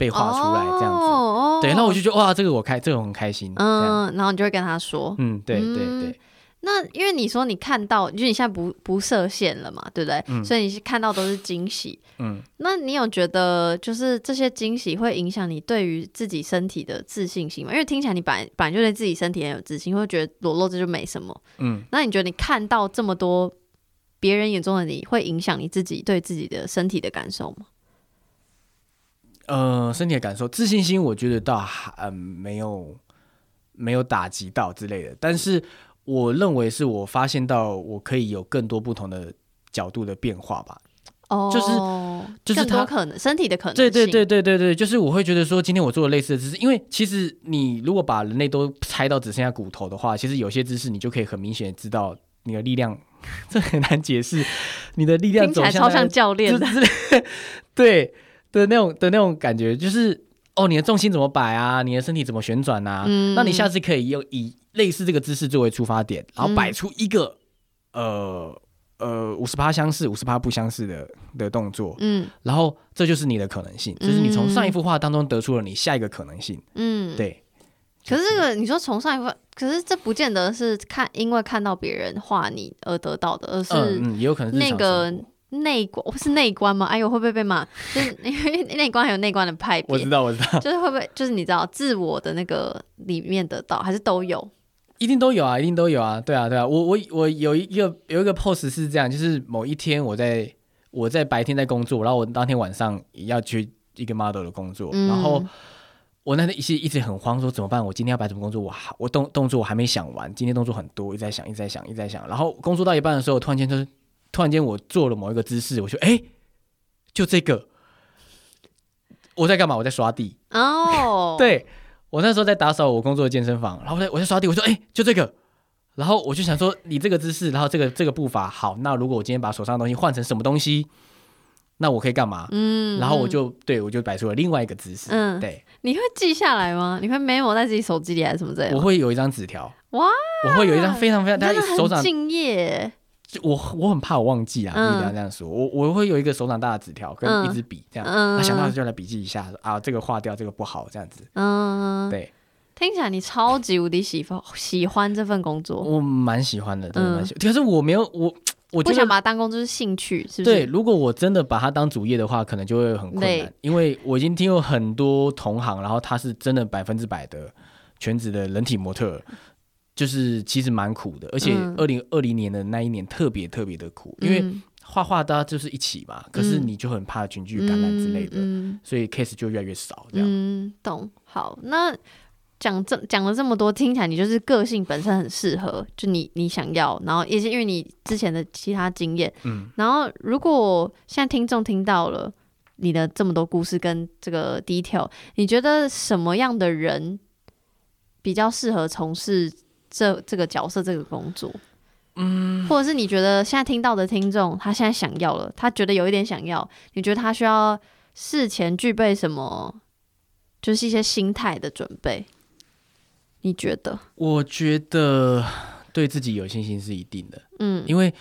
Speaker 2: 被画出来这样子。
Speaker 1: 哦
Speaker 2: 对，那我就觉得哇，这个我开，这个我很开心。
Speaker 1: 嗯，然后你就会跟他说，
Speaker 2: 嗯，对对
Speaker 1: 嗯
Speaker 2: 对，
Speaker 1: 那因为你说你看到，就是你现在不不设限了嘛，对不对？
Speaker 2: 嗯
Speaker 1: 所以你是看到都是惊喜。
Speaker 2: 嗯，
Speaker 1: 那你有觉得就是这些惊喜会影响你对于自己身体的自信心吗？因为听起来你本来本来就对自己身体很有自信，会觉得裸露这就没什么。
Speaker 2: 嗯，
Speaker 1: 那你觉得你看到这么多别人眼中的你，会影响你自己对自己的身体的感受吗？
Speaker 2: 呃，身体的感受，自信心，我觉得倒还嗯没有没有打击到之类的，但是我认为是我发现到我可以有更多不同的角度的变化吧。
Speaker 1: 哦，
Speaker 2: 就是
Speaker 1: 就是
Speaker 2: 他
Speaker 1: 可能身体的可能
Speaker 2: 对对
Speaker 1: 性
Speaker 2: 对对对对，就是我会觉得说，今天我做了类似的姿势，因为其实你如果把人类都拆到只剩下骨头的话，其实有些姿势你就可以很明显地知道你的力量，这很难解释，你的力量走向超像
Speaker 1: 教练的，
Speaker 2: 对的那种的那种感觉，就是哦，你的重心怎么摆啊，你的身体怎么旋转啊？
Speaker 1: 嗯
Speaker 2: 那你下次可以用以类似这个姿势作为出发点，然后摆
Speaker 1: 嗯
Speaker 2: 出一个、呃呃五十趴相似、五十趴不相似的的动作，
Speaker 1: 嗯
Speaker 2: 然后这就是你的可能性，就是你从上一幅画当中得出了你下一个可能性。
Speaker 1: 嗯，。
Speaker 2: 对，
Speaker 1: 可是这个你说从上一幅，可是这不见得是看因为看到别人画你而得到的，而是
Speaker 2: 嗯嗯，也有可能是
Speaker 1: 那个内观 是内观吗？哎呦，会不会被骂？就是 因为内观还有内观的派别，
Speaker 2: 我知道，我知道，
Speaker 1: 就是会不会就是你知道自我的那个里面得到，还是都有？
Speaker 2: 一定都有啊，一定都有啊，对啊，对啊，我我我有一个有一个 pose 是这样，就是某一天我在我在白天在工作，然后我当天晚上要去一个 model 的工作，
Speaker 1: 嗯
Speaker 2: 然后我那天一直一直很慌，说怎么办？我今天要摆什么工作？我还我动动作我还没想完，今天动作很多，一直在想，一直在想，一直在想，然后工作到一半的时候，突然间就是突然间我做了某一个姿势，我就哎，就这个，我在干嘛？我在刷地，
Speaker 1: 哦，，
Speaker 2: 对我那时候在打扫我工作的健身房，然后我在我在刷地，我说哎、就这个，然后我就想说你这个姿势，然后这个这个步伐好，那如果我今天把手上的东西换成什么东西，那我可以干嘛？
Speaker 1: 嗯
Speaker 2: 然后我就对我就摆出了另外一个姿势，
Speaker 1: 嗯。
Speaker 2: 对。
Speaker 1: 你会记下来吗？你会 memo 在自己手机里还是什么之类的？
Speaker 2: 我会有一张纸条，
Speaker 1: 哇，
Speaker 2: 我会有一张非常非常，他
Speaker 1: 真的
Speaker 2: 手掌
Speaker 1: 很敬业，
Speaker 2: 我我很怕我忘记啊，你定要这样说，我我会有一个手掌大的纸条跟
Speaker 1: 嗯。
Speaker 2: 一支笔这样，想到就来笔记一下啊，这个划掉，这个不好这样子，
Speaker 1: 嗯，
Speaker 2: 对。
Speaker 1: 听起来你超级无敌喜欢喜欢这份工作，
Speaker 2: 我蛮喜欢的，真的蛮喜欢，可是我没有我我
Speaker 1: 不想把它当工作是兴趣，是不是？
Speaker 2: 对，如果我真的把它当主业的话，可能就会很困难，因为我已经听过很多同行，然后他是真的百分之百的全职的人体模特儿，就是其实蛮苦的，而且
Speaker 1: 嗯
Speaker 2: 二零二零年的那一年特别特别的苦，因为
Speaker 1: 嗯
Speaker 2: 画画大家就是一起嘛，可是
Speaker 1: 嗯
Speaker 2: 你就很怕群聚感染之类的，
Speaker 1: 嗯
Speaker 2: 所以 case 就越来越少这样。
Speaker 1: 嗯，懂。好，那讲这讲了这么多，听起来你就是个性本身很适合，就你你想要，然后也是因为你之前的其他经验，
Speaker 2: 嗯
Speaker 1: 然后如果现在听众听到了。你的这么多故事跟这个 detail，你觉得什么样的人比较适合从事这这个角色这个工作？嗯，或者是你觉得现在听到的听众，他现在想要了，他觉得有一点想要，你觉得他需要事前具备什么？就是一些心态的准备，你觉得？
Speaker 2: 我觉得对自己有信心是一定的，
Speaker 1: 嗯
Speaker 2: 因为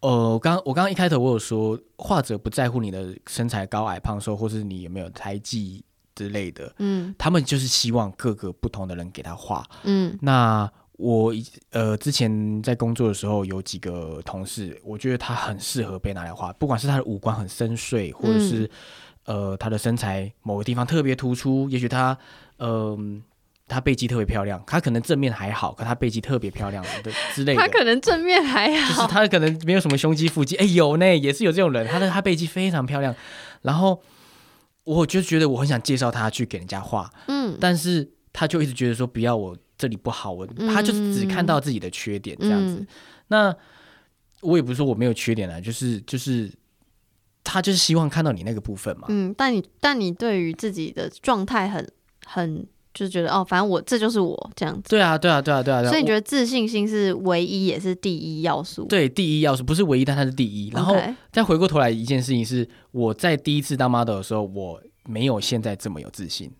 Speaker 2: 呃，我刚我刚刚一开头我有说，画者不在乎你的身材高矮胖瘦，或是你有没有胎记之类的，
Speaker 1: 嗯
Speaker 2: 他们就是希望各个不同的人给他画。
Speaker 1: 嗯
Speaker 2: 那我以呃之前在工作的时候，有几个同事，我觉得他很适合被拿来画，不管是他的五官很深邃，或者是、呃他的身材某个地方特别突出，也许他嗯、他背肌特别漂亮，他可能正面还好，可他背肌特别漂亮的之类的。
Speaker 1: 他可能正面还好
Speaker 2: 就是，他可能没有什么胸肌腹肌，哎、有呢，也是有这种人，他的他背肌非常漂亮，然后我就觉得我很想介绍他去给人家画，
Speaker 1: 嗯
Speaker 2: 但是他就一直觉得说不要我这里不好，我他就是只看到自己的缺点这样子。
Speaker 1: 嗯
Speaker 2: 那我也不是说我没有缺点啊，就是就是他就是希望看到你那个部分嘛。
Speaker 1: 嗯，但你但你对于自己的状态很很就是觉得哦，反正我这就是我这样子，
Speaker 2: 对啊，对啊，对啊，对啊。对啊
Speaker 1: 所以你觉得自信心是唯一也是第一要素？
Speaker 2: 对第一要素不是唯一，但它是第一。然后再回过头来一件事情是，我在第一次当 model 的时候，我没有现在这么有自信。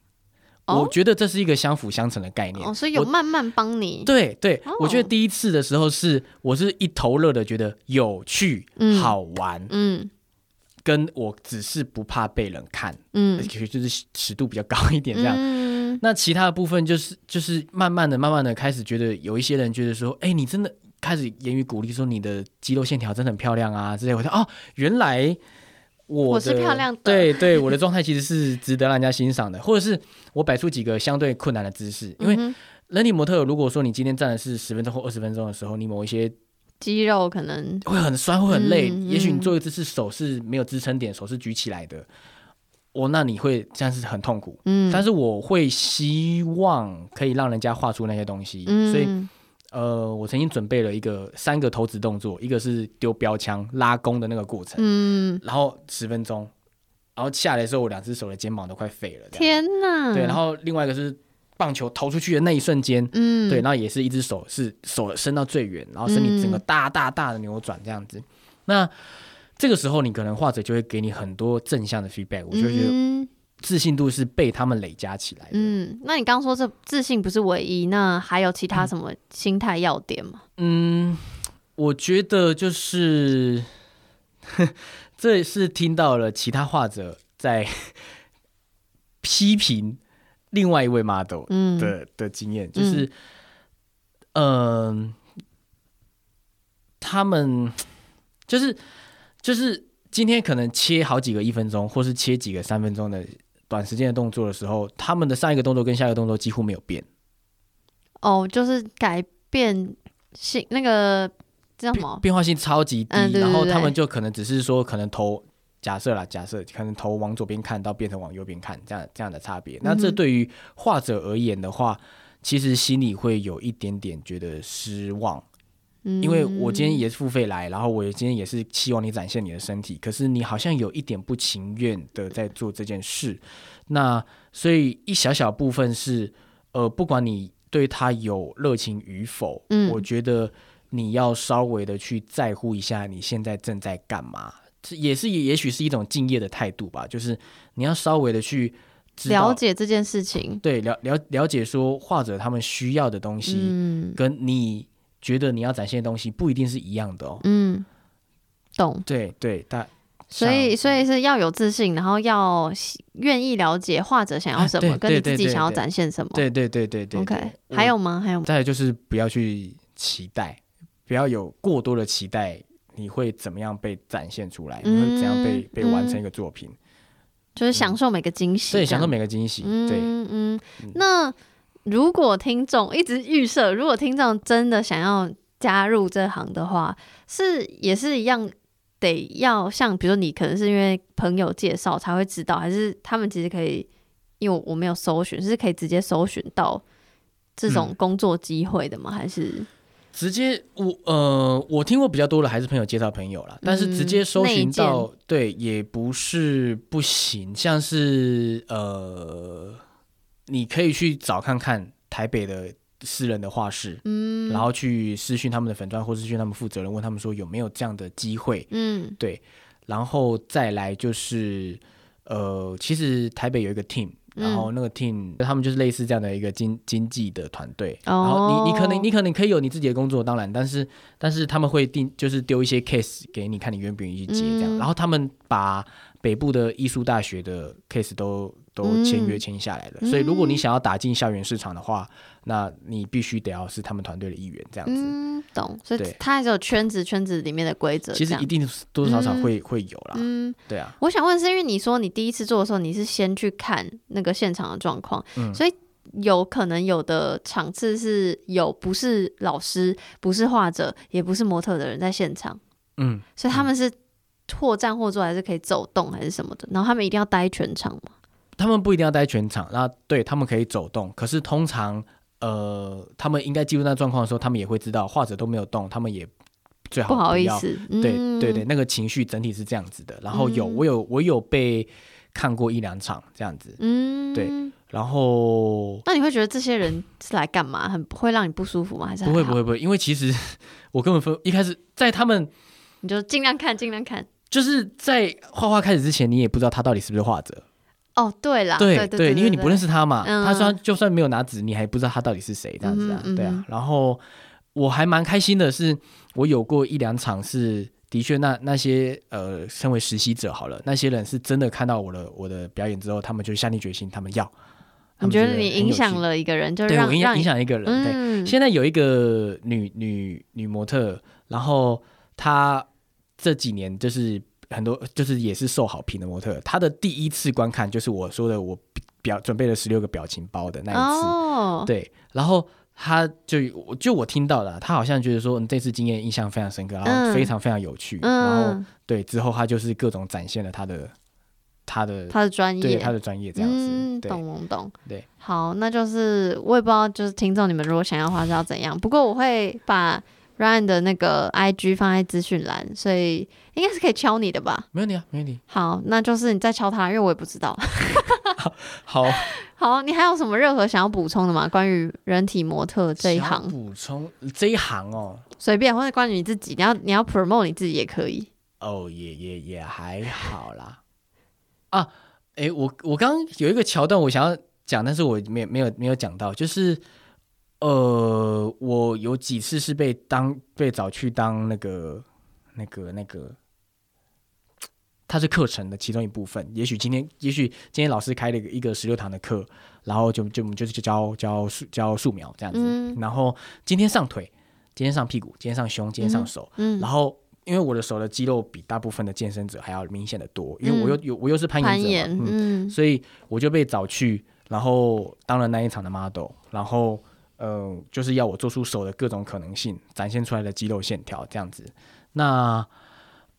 Speaker 1: 哦
Speaker 2: 我觉得这是一个相辅相成的概念。
Speaker 1: 哦，所以有
Speaker 2: 我
Speaker 1: 慢慢帮你，
Speaker 2: 对对，
Speaker 1: 哦
Speaker 2: 我觉得第一次的时候是我是一头热的，觉得有趣、
Speaker 1: 嗯
Speaker 2: 好玩，
Speaker 1: 嗯
Speaker 2: 跟我只是不怕被人看，
Speaker 1: 嗯
Speaker 2: 而且就是尺度比较高一点这样。
Speaker 1: 嗯
Speaker 2: 那其他的部分就是就是慢慢的、慢慢的开始觉得有一些人觉得说，哎、你真的开始言语鼓励说你的肌肉线条真的很漂亮啊之类。我说哦，原来我
Speaker 1: 我是
Speaker 2: 的
Speaker 1: 漂亮的
Speaker 2: 对对，我的状态其实是值得让人家欣赏的，或者是我摆出几个相对困难的姿势，因为人体模特，如果说你今天站的是十分钟或二十分钟的时候，你某一些
Speaker 1: 肌肉可能
Speaker 2: 会很酸，会很累。
Speaker 1: 嗯
Speaker 2: 也许你
Speaker 1: 嗯
Speaker 2: 做一个姿势，手是没有支撑点，手是举起来的，哦，那你会这样是很痛苦。
Speaker 1: 嗯，
Speaker 2: 但是我会希望可以让人家画出那些东西，
Speaker 1: 嗯
Speaker 2: 所以呃，我曾经准备了一个三个投掷动作，一个是丢标枪拉弓的那个过程，
Speaker 1: 嗯，
Speaker 2: 然后十分钟，然后下来的时候我两只手的肩膀都快废了，
Speaker 1: 天哪，
Speaker 2: 对，然后另外一个是棒球投出去的那一瞬间，
Speaker 1: 嗯。
Speaker 2: 对，然后也是一只手是手伸到最远，然后身体整个
Speaker 1: 嗯
Speaker 2: 大大大的扭转这样子。那这个时候，你可能画者就会给你很多正向的 feedback，我就会觉得
Speaker 1: 嗯
Speaker 2: 自信度是被他们累加起来的。
Speaker 1: 嗯，那你刚说这自信不是唯一，那还有其他什么心态要点吗？
Speaker 2: 嗯，我觉得就是 这也是听到了其他画者在 批评另外一位 model
Speaker 1: 嗯，
Speaker 2: 的、的经验，就是嗯、他们就是就是今天可能切好几个一分钟，或是切几个三分钟的短时间的动作的时候，他们的上一个动作跟下一个动作几乎没有变。
Speaker 1: 哦，就是改变性那个叫什
Speaker 2: 变
Speaker 1: 么？
Speaker 2: 变化性超级低，
Speaker 1: 嗯对对
Speaker 2: 然后他们就可能只是说，可能头假设啦，假设可能头往左边看到变成往右边看，这样这样的差别。那这对于画者而言的话，其实心里会有一点点觉得失望，
Speaker 1: 嗯
Speaker 2: 因为我今天也是付费来，然后我今天也是希望你展现你的身体，可是你好像有一点不情愿的在做这件事。那所以一小小部分是，呃，不管你对他有热情与否，
Speaker 1: 嗯
Speaker 2: 我觉得你要稍微的去在乎一下你现在正在干嘛，这也是也许是一种敬业的态度吧，就是你要稍微的去
Speaker 1: 了解这件事情。
Speaker 2: 对了了了解说画者他们需要的东西，
Speaker 1: 嗯
Speaker 2: 跟你觉得你要展现的东西不一定是一样的哦。
Speaker 1: 嗯，懂。
Speaker 2: 对对，但
Speaker 1: 所以，所以是要有自信，然后要愿意了解画者想要什么，
Speaker 2: 啊
Speaker 1: 跟你自己想要展现什么。
Speaker 2: 对对对对对
Speaker 1: OK，还有吗？还有吗？
Speaker 2: 再来就是不要去期待，不要有过多的期待，你会怎么样被展现出来？你会怎样被
Speaker 1: 嗯
Speaker 2: 被完成一个作品？
Speaker 1: 就是享受每个惊喜，
Speaker 2: 对，享受每个惊喜。对，
Speaker 1: 嗯嗯，那如果听众一直预设，如果听众真的想要加入这行的话，是也是一样得要像，比如说你可能是因为朋友介绍才会知道，还是他们其实可以，因为我没有搜寻，是可以直接搜寻到这种
Speaker 2: 嗯。
Speaker 1: 工作机会的吗？还是？
Speaker 2: 直接我呃，我听过比较多的还是朋友介绍朋友啦，但是直接搜寻到、对也不是不行，像是呃，你可以去找看看台北的私人的画室，
Speaker 1: 嗯，
Speaker 2: 然后去私讯他们的粉砖，或是去他们负责人问他们说有没有这样的机会，
Speaker 1: 嗯
Speaker 2: 对，然后再来就是呃，其实台北有一个 team。然后那个 team，他们就是类似这样的一个经经济的团队。然后你你可能你可能可以有你自己的工作，当然，但是但是他们会定就是丢一些 case 给你看，你愿不愿意去接这样。
Speaker 1: 嗯
Speaker 2: 然后他们把北部的艺术大学的 case 都都签约
Speaker 1: 嗯
Speaker 2: 签下来了。所以如果你想要打进校园市场的话，那你必须得要是他们团队的一员这样子。
Speaker 1: 嗯，懂。所以
Speaker 2: 对
Speaker 1: 它还是有圈子圈子里面的规则。
Speaker 2: 其实一定多多少少会、会有啦。
Speaker 1: 嗯，
Speaker 2: 对啊，
Speaker 1: 我想问，是因为你说你第一次做的时候，你是先去看那个现场的状况，
Speaker 2: 嗯
Speaker 1: 所以有可能有的场次是有不是老师、不是画者、也不是模特的人在现场，
Speaker 2: 嗯，
Speaker 1: 所以他们是或站或坐，还是可以走动，还是什么的？然后他们一定要待全场吗？
Speaker 2: 他们不一定要待全场，那对他们可以走动，可是通常呃，他们应该进入那状况的时候，他们也会知道画者都没有动，他们也最好
Speaker 1: 不好意。思，
Speaker 2: 对
Speaker 1: 嗯
Speaker 2: 对对，，那个情绪整体是这样子的。然后有、
Speaker 1: 嗯
Speaker 2: 我有我有被看过一两场这样子，
Speaker 1: 嗯，
Speaker 2: 对。然后
Speaker 1: 那你会觉得这些人是来干嘛？很会让你不舒服吗？还是还
Speaker 2: 不会不会，不会，因为其实 我根本分一开始在他们
Speaker 1: 你就尽量看，尽量看。
Speaker 2: 就是在画画开始之前，你也不知道他到底是不是画者。
Speaker 1: 哦，对啦，
Speaker 2: 对
Speaker 1: 对对，
Speaker 2: 因为你不认
Speaker 1: 识，
Speaker 2: 他嘛，
Speaker 1: 嗯
Speaker 2: 他虽然就算没有拿纸，你还不知道他到底是谁这样子啊，
Speaker 1: 嗯嗯
Speaker 2: 对啊。然后我还蛮开心的是，我有过一两场是的确那那些呃，身为实习者好了，那些人是真的看到我的我的表演之后，他们就下定决心，他们要。他们
Speaker 1: 你觉得你影响？了一个人，就
Speaker 2: 对我影响影响一个人。对，
Speaker 1: 嗯，
Speaker 2: 现在有一个女女女模特，然后她这几年就是很多就是也是受好评的模特，他的第一次观看就是我说的我表准备了十六个表情包的那一次，
Speaker 1: 哦，
Speaker 2: 对，然后。他就我就我听到了，他，好像觉得说，嗯，这次经验印象非常深刻，然后
Speaker 1: 嗯
Speaker 2: 非常非常有趣，然后
Speaker 1: 嗯，
Speaker 2: 对之后他就是各种展现了他的他的
Speaker 1: 他的专业，
Speaker 2: 对他的专业这样子，
Speaker 1: 懂懂懂。
Speaker 2: 对，
Speaker 1: 好，那就是我也不知道，就是听众你们如果想要的话是要怎样。不过我会把 Ryan 的那个 IG 放在资讯栏，所以应该是可以敲你的吧。
Speaker 2: 没问题啊，没问题。
Speaker 1: 好，那就是你再敲他，因为我也不知道。
Speaker 2: 好，
Speaker 1: 好，你还有什么任何想要补充的吗？关于人体模特这一行，
Speaker 2: 补充这一行哦，
Speaker 1: 随便或者关于你自己，你要你要 promote 你自己也可以。
Speaker 2: 哦，也也也还好啦。啊，诶，我我刚刚有一个桥段我想要讲，但是我没没有没有讲到，就是呃，我有几次是被当被找去当那个那个那个，它是课程的其中一部分。也许今天，也许今天老师开了一个一个十六堂的课，然后就就我们就是教教素教素描这样子，
Speaker 1: 嗯。
Speaker 2: 然后今天上腿，今天上屁股，今天上胸，今天上手，
Speaker 1: 嗯，
Speaker 2: 然后因为我的手的肌肉比大部分的健身者还要明显的多，因为我又有我又是攀
Speaker 1: 攀
Speaker 2: 岩者嘛，
Speaker 1: 岩，
Speaker 2: 嗯，
Speaker 1: 嗯。
Speaker 2: 所以我就被找去，然后当了那一场的 model，然后呃，就是要我做出手的各种可能性，展现出来的肌肉线条这样子。那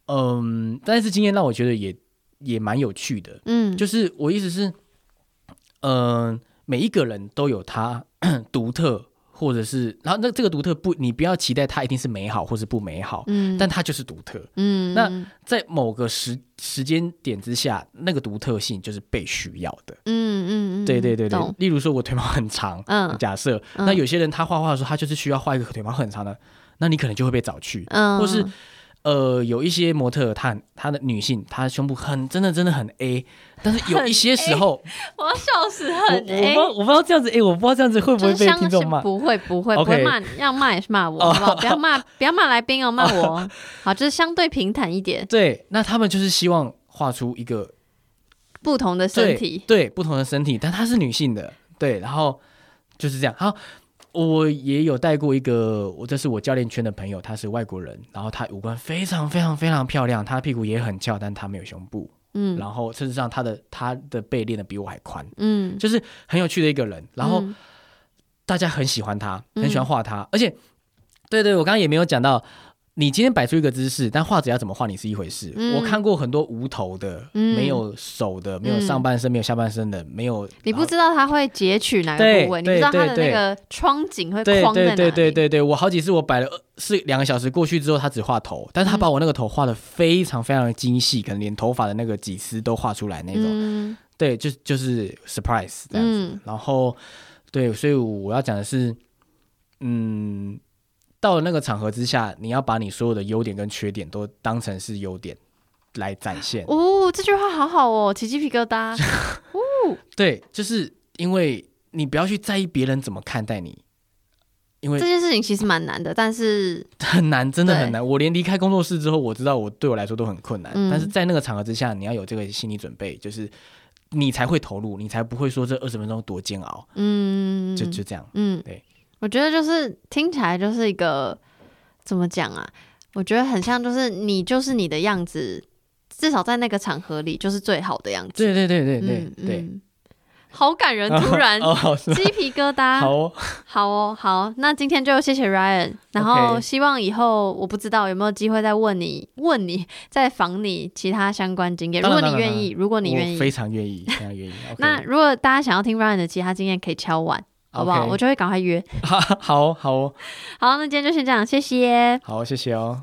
Speaker 2: 嗯，但是经验让我觉得也也蛮有趣的，
Speaker 1: 嗯，
Speaker 2: 就是我意思是，嗯、每一个人都有他 独特，或者是，然后那这个独特不，你不要期待它一定是美好或是不美好，
Speaker 1: 嗯，
Speaker 2: 但它就是独特。
Speaker 1: 嗯，
Speaker 2: 那
Speaker 1: 嗯
Speaker 2: 在某个时时间点之下，那个独特性就是被需要的。
Speaker 1: 嗯嗯嗯，
Speaker 2: 对对对对，例如说我腿毛很长，
Speaker 1: 嗯。
Speaker 2: 假设、
Speaker 1: 嗯。
Speaker 2: 那有些人他画画的时候，他就是需要画一个腿毛很长的，那你可能就会被找去，
Speaker 1: 嗯，
Speaker 2: 或是呃，有一些模特，她她的女性，她胸部很真的真的很 A，但是有一些时候，
Speaker 1: 我要笑死，
Speaker 2: 我我
Speaker 1: 很
Speaker 2: 不知道我不知道这样子，哎、我不知道这样子会不会被听众骂。
Speaker 1: 信不会不会不会骂你，要骂也是骂我，
Speaker 2: 哦
Speaker 1: 好不好？不要骂不要骂来宾哦，骂我。好，就是相对平坦一点，
Speaker 2: 对，那他们就是希望画出一个
Speaker 1: 不同的身体。
Speaker 2: 对不同的身体，但她是女性的，对，然后就是这样。好，我也有带过一个，我这是我教练圈的朋友，他是外国人，然后他五官非常非常非常漂亮，他屁股也很翘，但他没有胸部，
Speaker 1: 嗯。
Speaker 2: 然后事实上他的他的背练的比我还宽，
Speaker 1: 嗯，
Speaker 2: 就是很有趣的一个人，然后
Speaker 1: 嗯。
Speaker 2: 大家很喜欢他，
Speaker 1: 嗯
Speaker 2: 很喜欢画他，而且，对对，我刚刚也没有讲到。你今天摆出一个姿势，但画者要怎么画你是一回事。
Speaker 1: 嗯
Speaker 2: 我看过很多无头的，
Speaker 1: 嗯
Speaker 2: 没有手的，没有上半身，没有下半身的，没有
Speaker 1: 你不知道他会截取哪个部位，你不知道他的
Speaker 2: 对
Speaker 1: 那个窗景会
Speaker 2: 对
Speaker 1: 框在哪里。
Speaker 2: 对对对对对，我好几次我摆了呃是两个小时过去之后，他只画头，但是他把我那个头画的非常非常的精细，可能连头发的那个几丝都画出来那种。
Speaker 1: 嗯
Speaker 2: 对，就就是 surprise 这样子。
Speaker 1: 嗯
Speaker 2: 然后对，所以我要讲的是，嗯，到了那个场合之下，你要把你所有的优点跟缺点都当成是优点来展现。
Speaker 1: 哦，这句话好好哦，起鸡皮疙瘩。
Speaker 2: 哦对，就是因为你不要去在意别人怎么看待你，因为
Speaker 1: 这件事情其实蛮难的，但是
Speaker 2: 很难，真的很难。我连离开工作室之后，我知道我对我来说都很困难。
Speaker 1: 嗯
Speaker 2: 但是在那个场合之下，你要有这个心理准备，就是你才会投入，你才不会说这二十分钟多煎熬。
Speaker 1: 嗯，
Speaker 2: 就就这样。
Speaker 1: 嗯，
Speaker 2: 对，
Speaker 1: 我觉得就是听起来就是一个怎么讲啊？我觉得很像，就是你就是你的样子，至少在那个场合里就是最好的样子。
Speaker 2: 对对对对对
Speaker 1: 嗯
Speaker 2: 对。
Speaker 1: 嗯好感人，突然
Speaker 2: 哦，
Speaker 1: 鸡皮疙瘩。
Speaker 2: 好哦，
Speaker 1: 好哦，好，那今天就谢谢 Ryan，然后希望以后我不知道有没有机会再问你，问你再访你其他相关经验，如果你愿意，如果你愿意，
Speaker 2: 非常愿意，非常愿意。
Speaker 1: 那如果大家想要听 Ryan 的其他经验，可以敲碗，好不好我就会赶快约。
Speaker 2: 好好哦好哦
Speaker 1: 好，那今天就先这样，谢谢。
Speaker 2: 好，谢谢哦。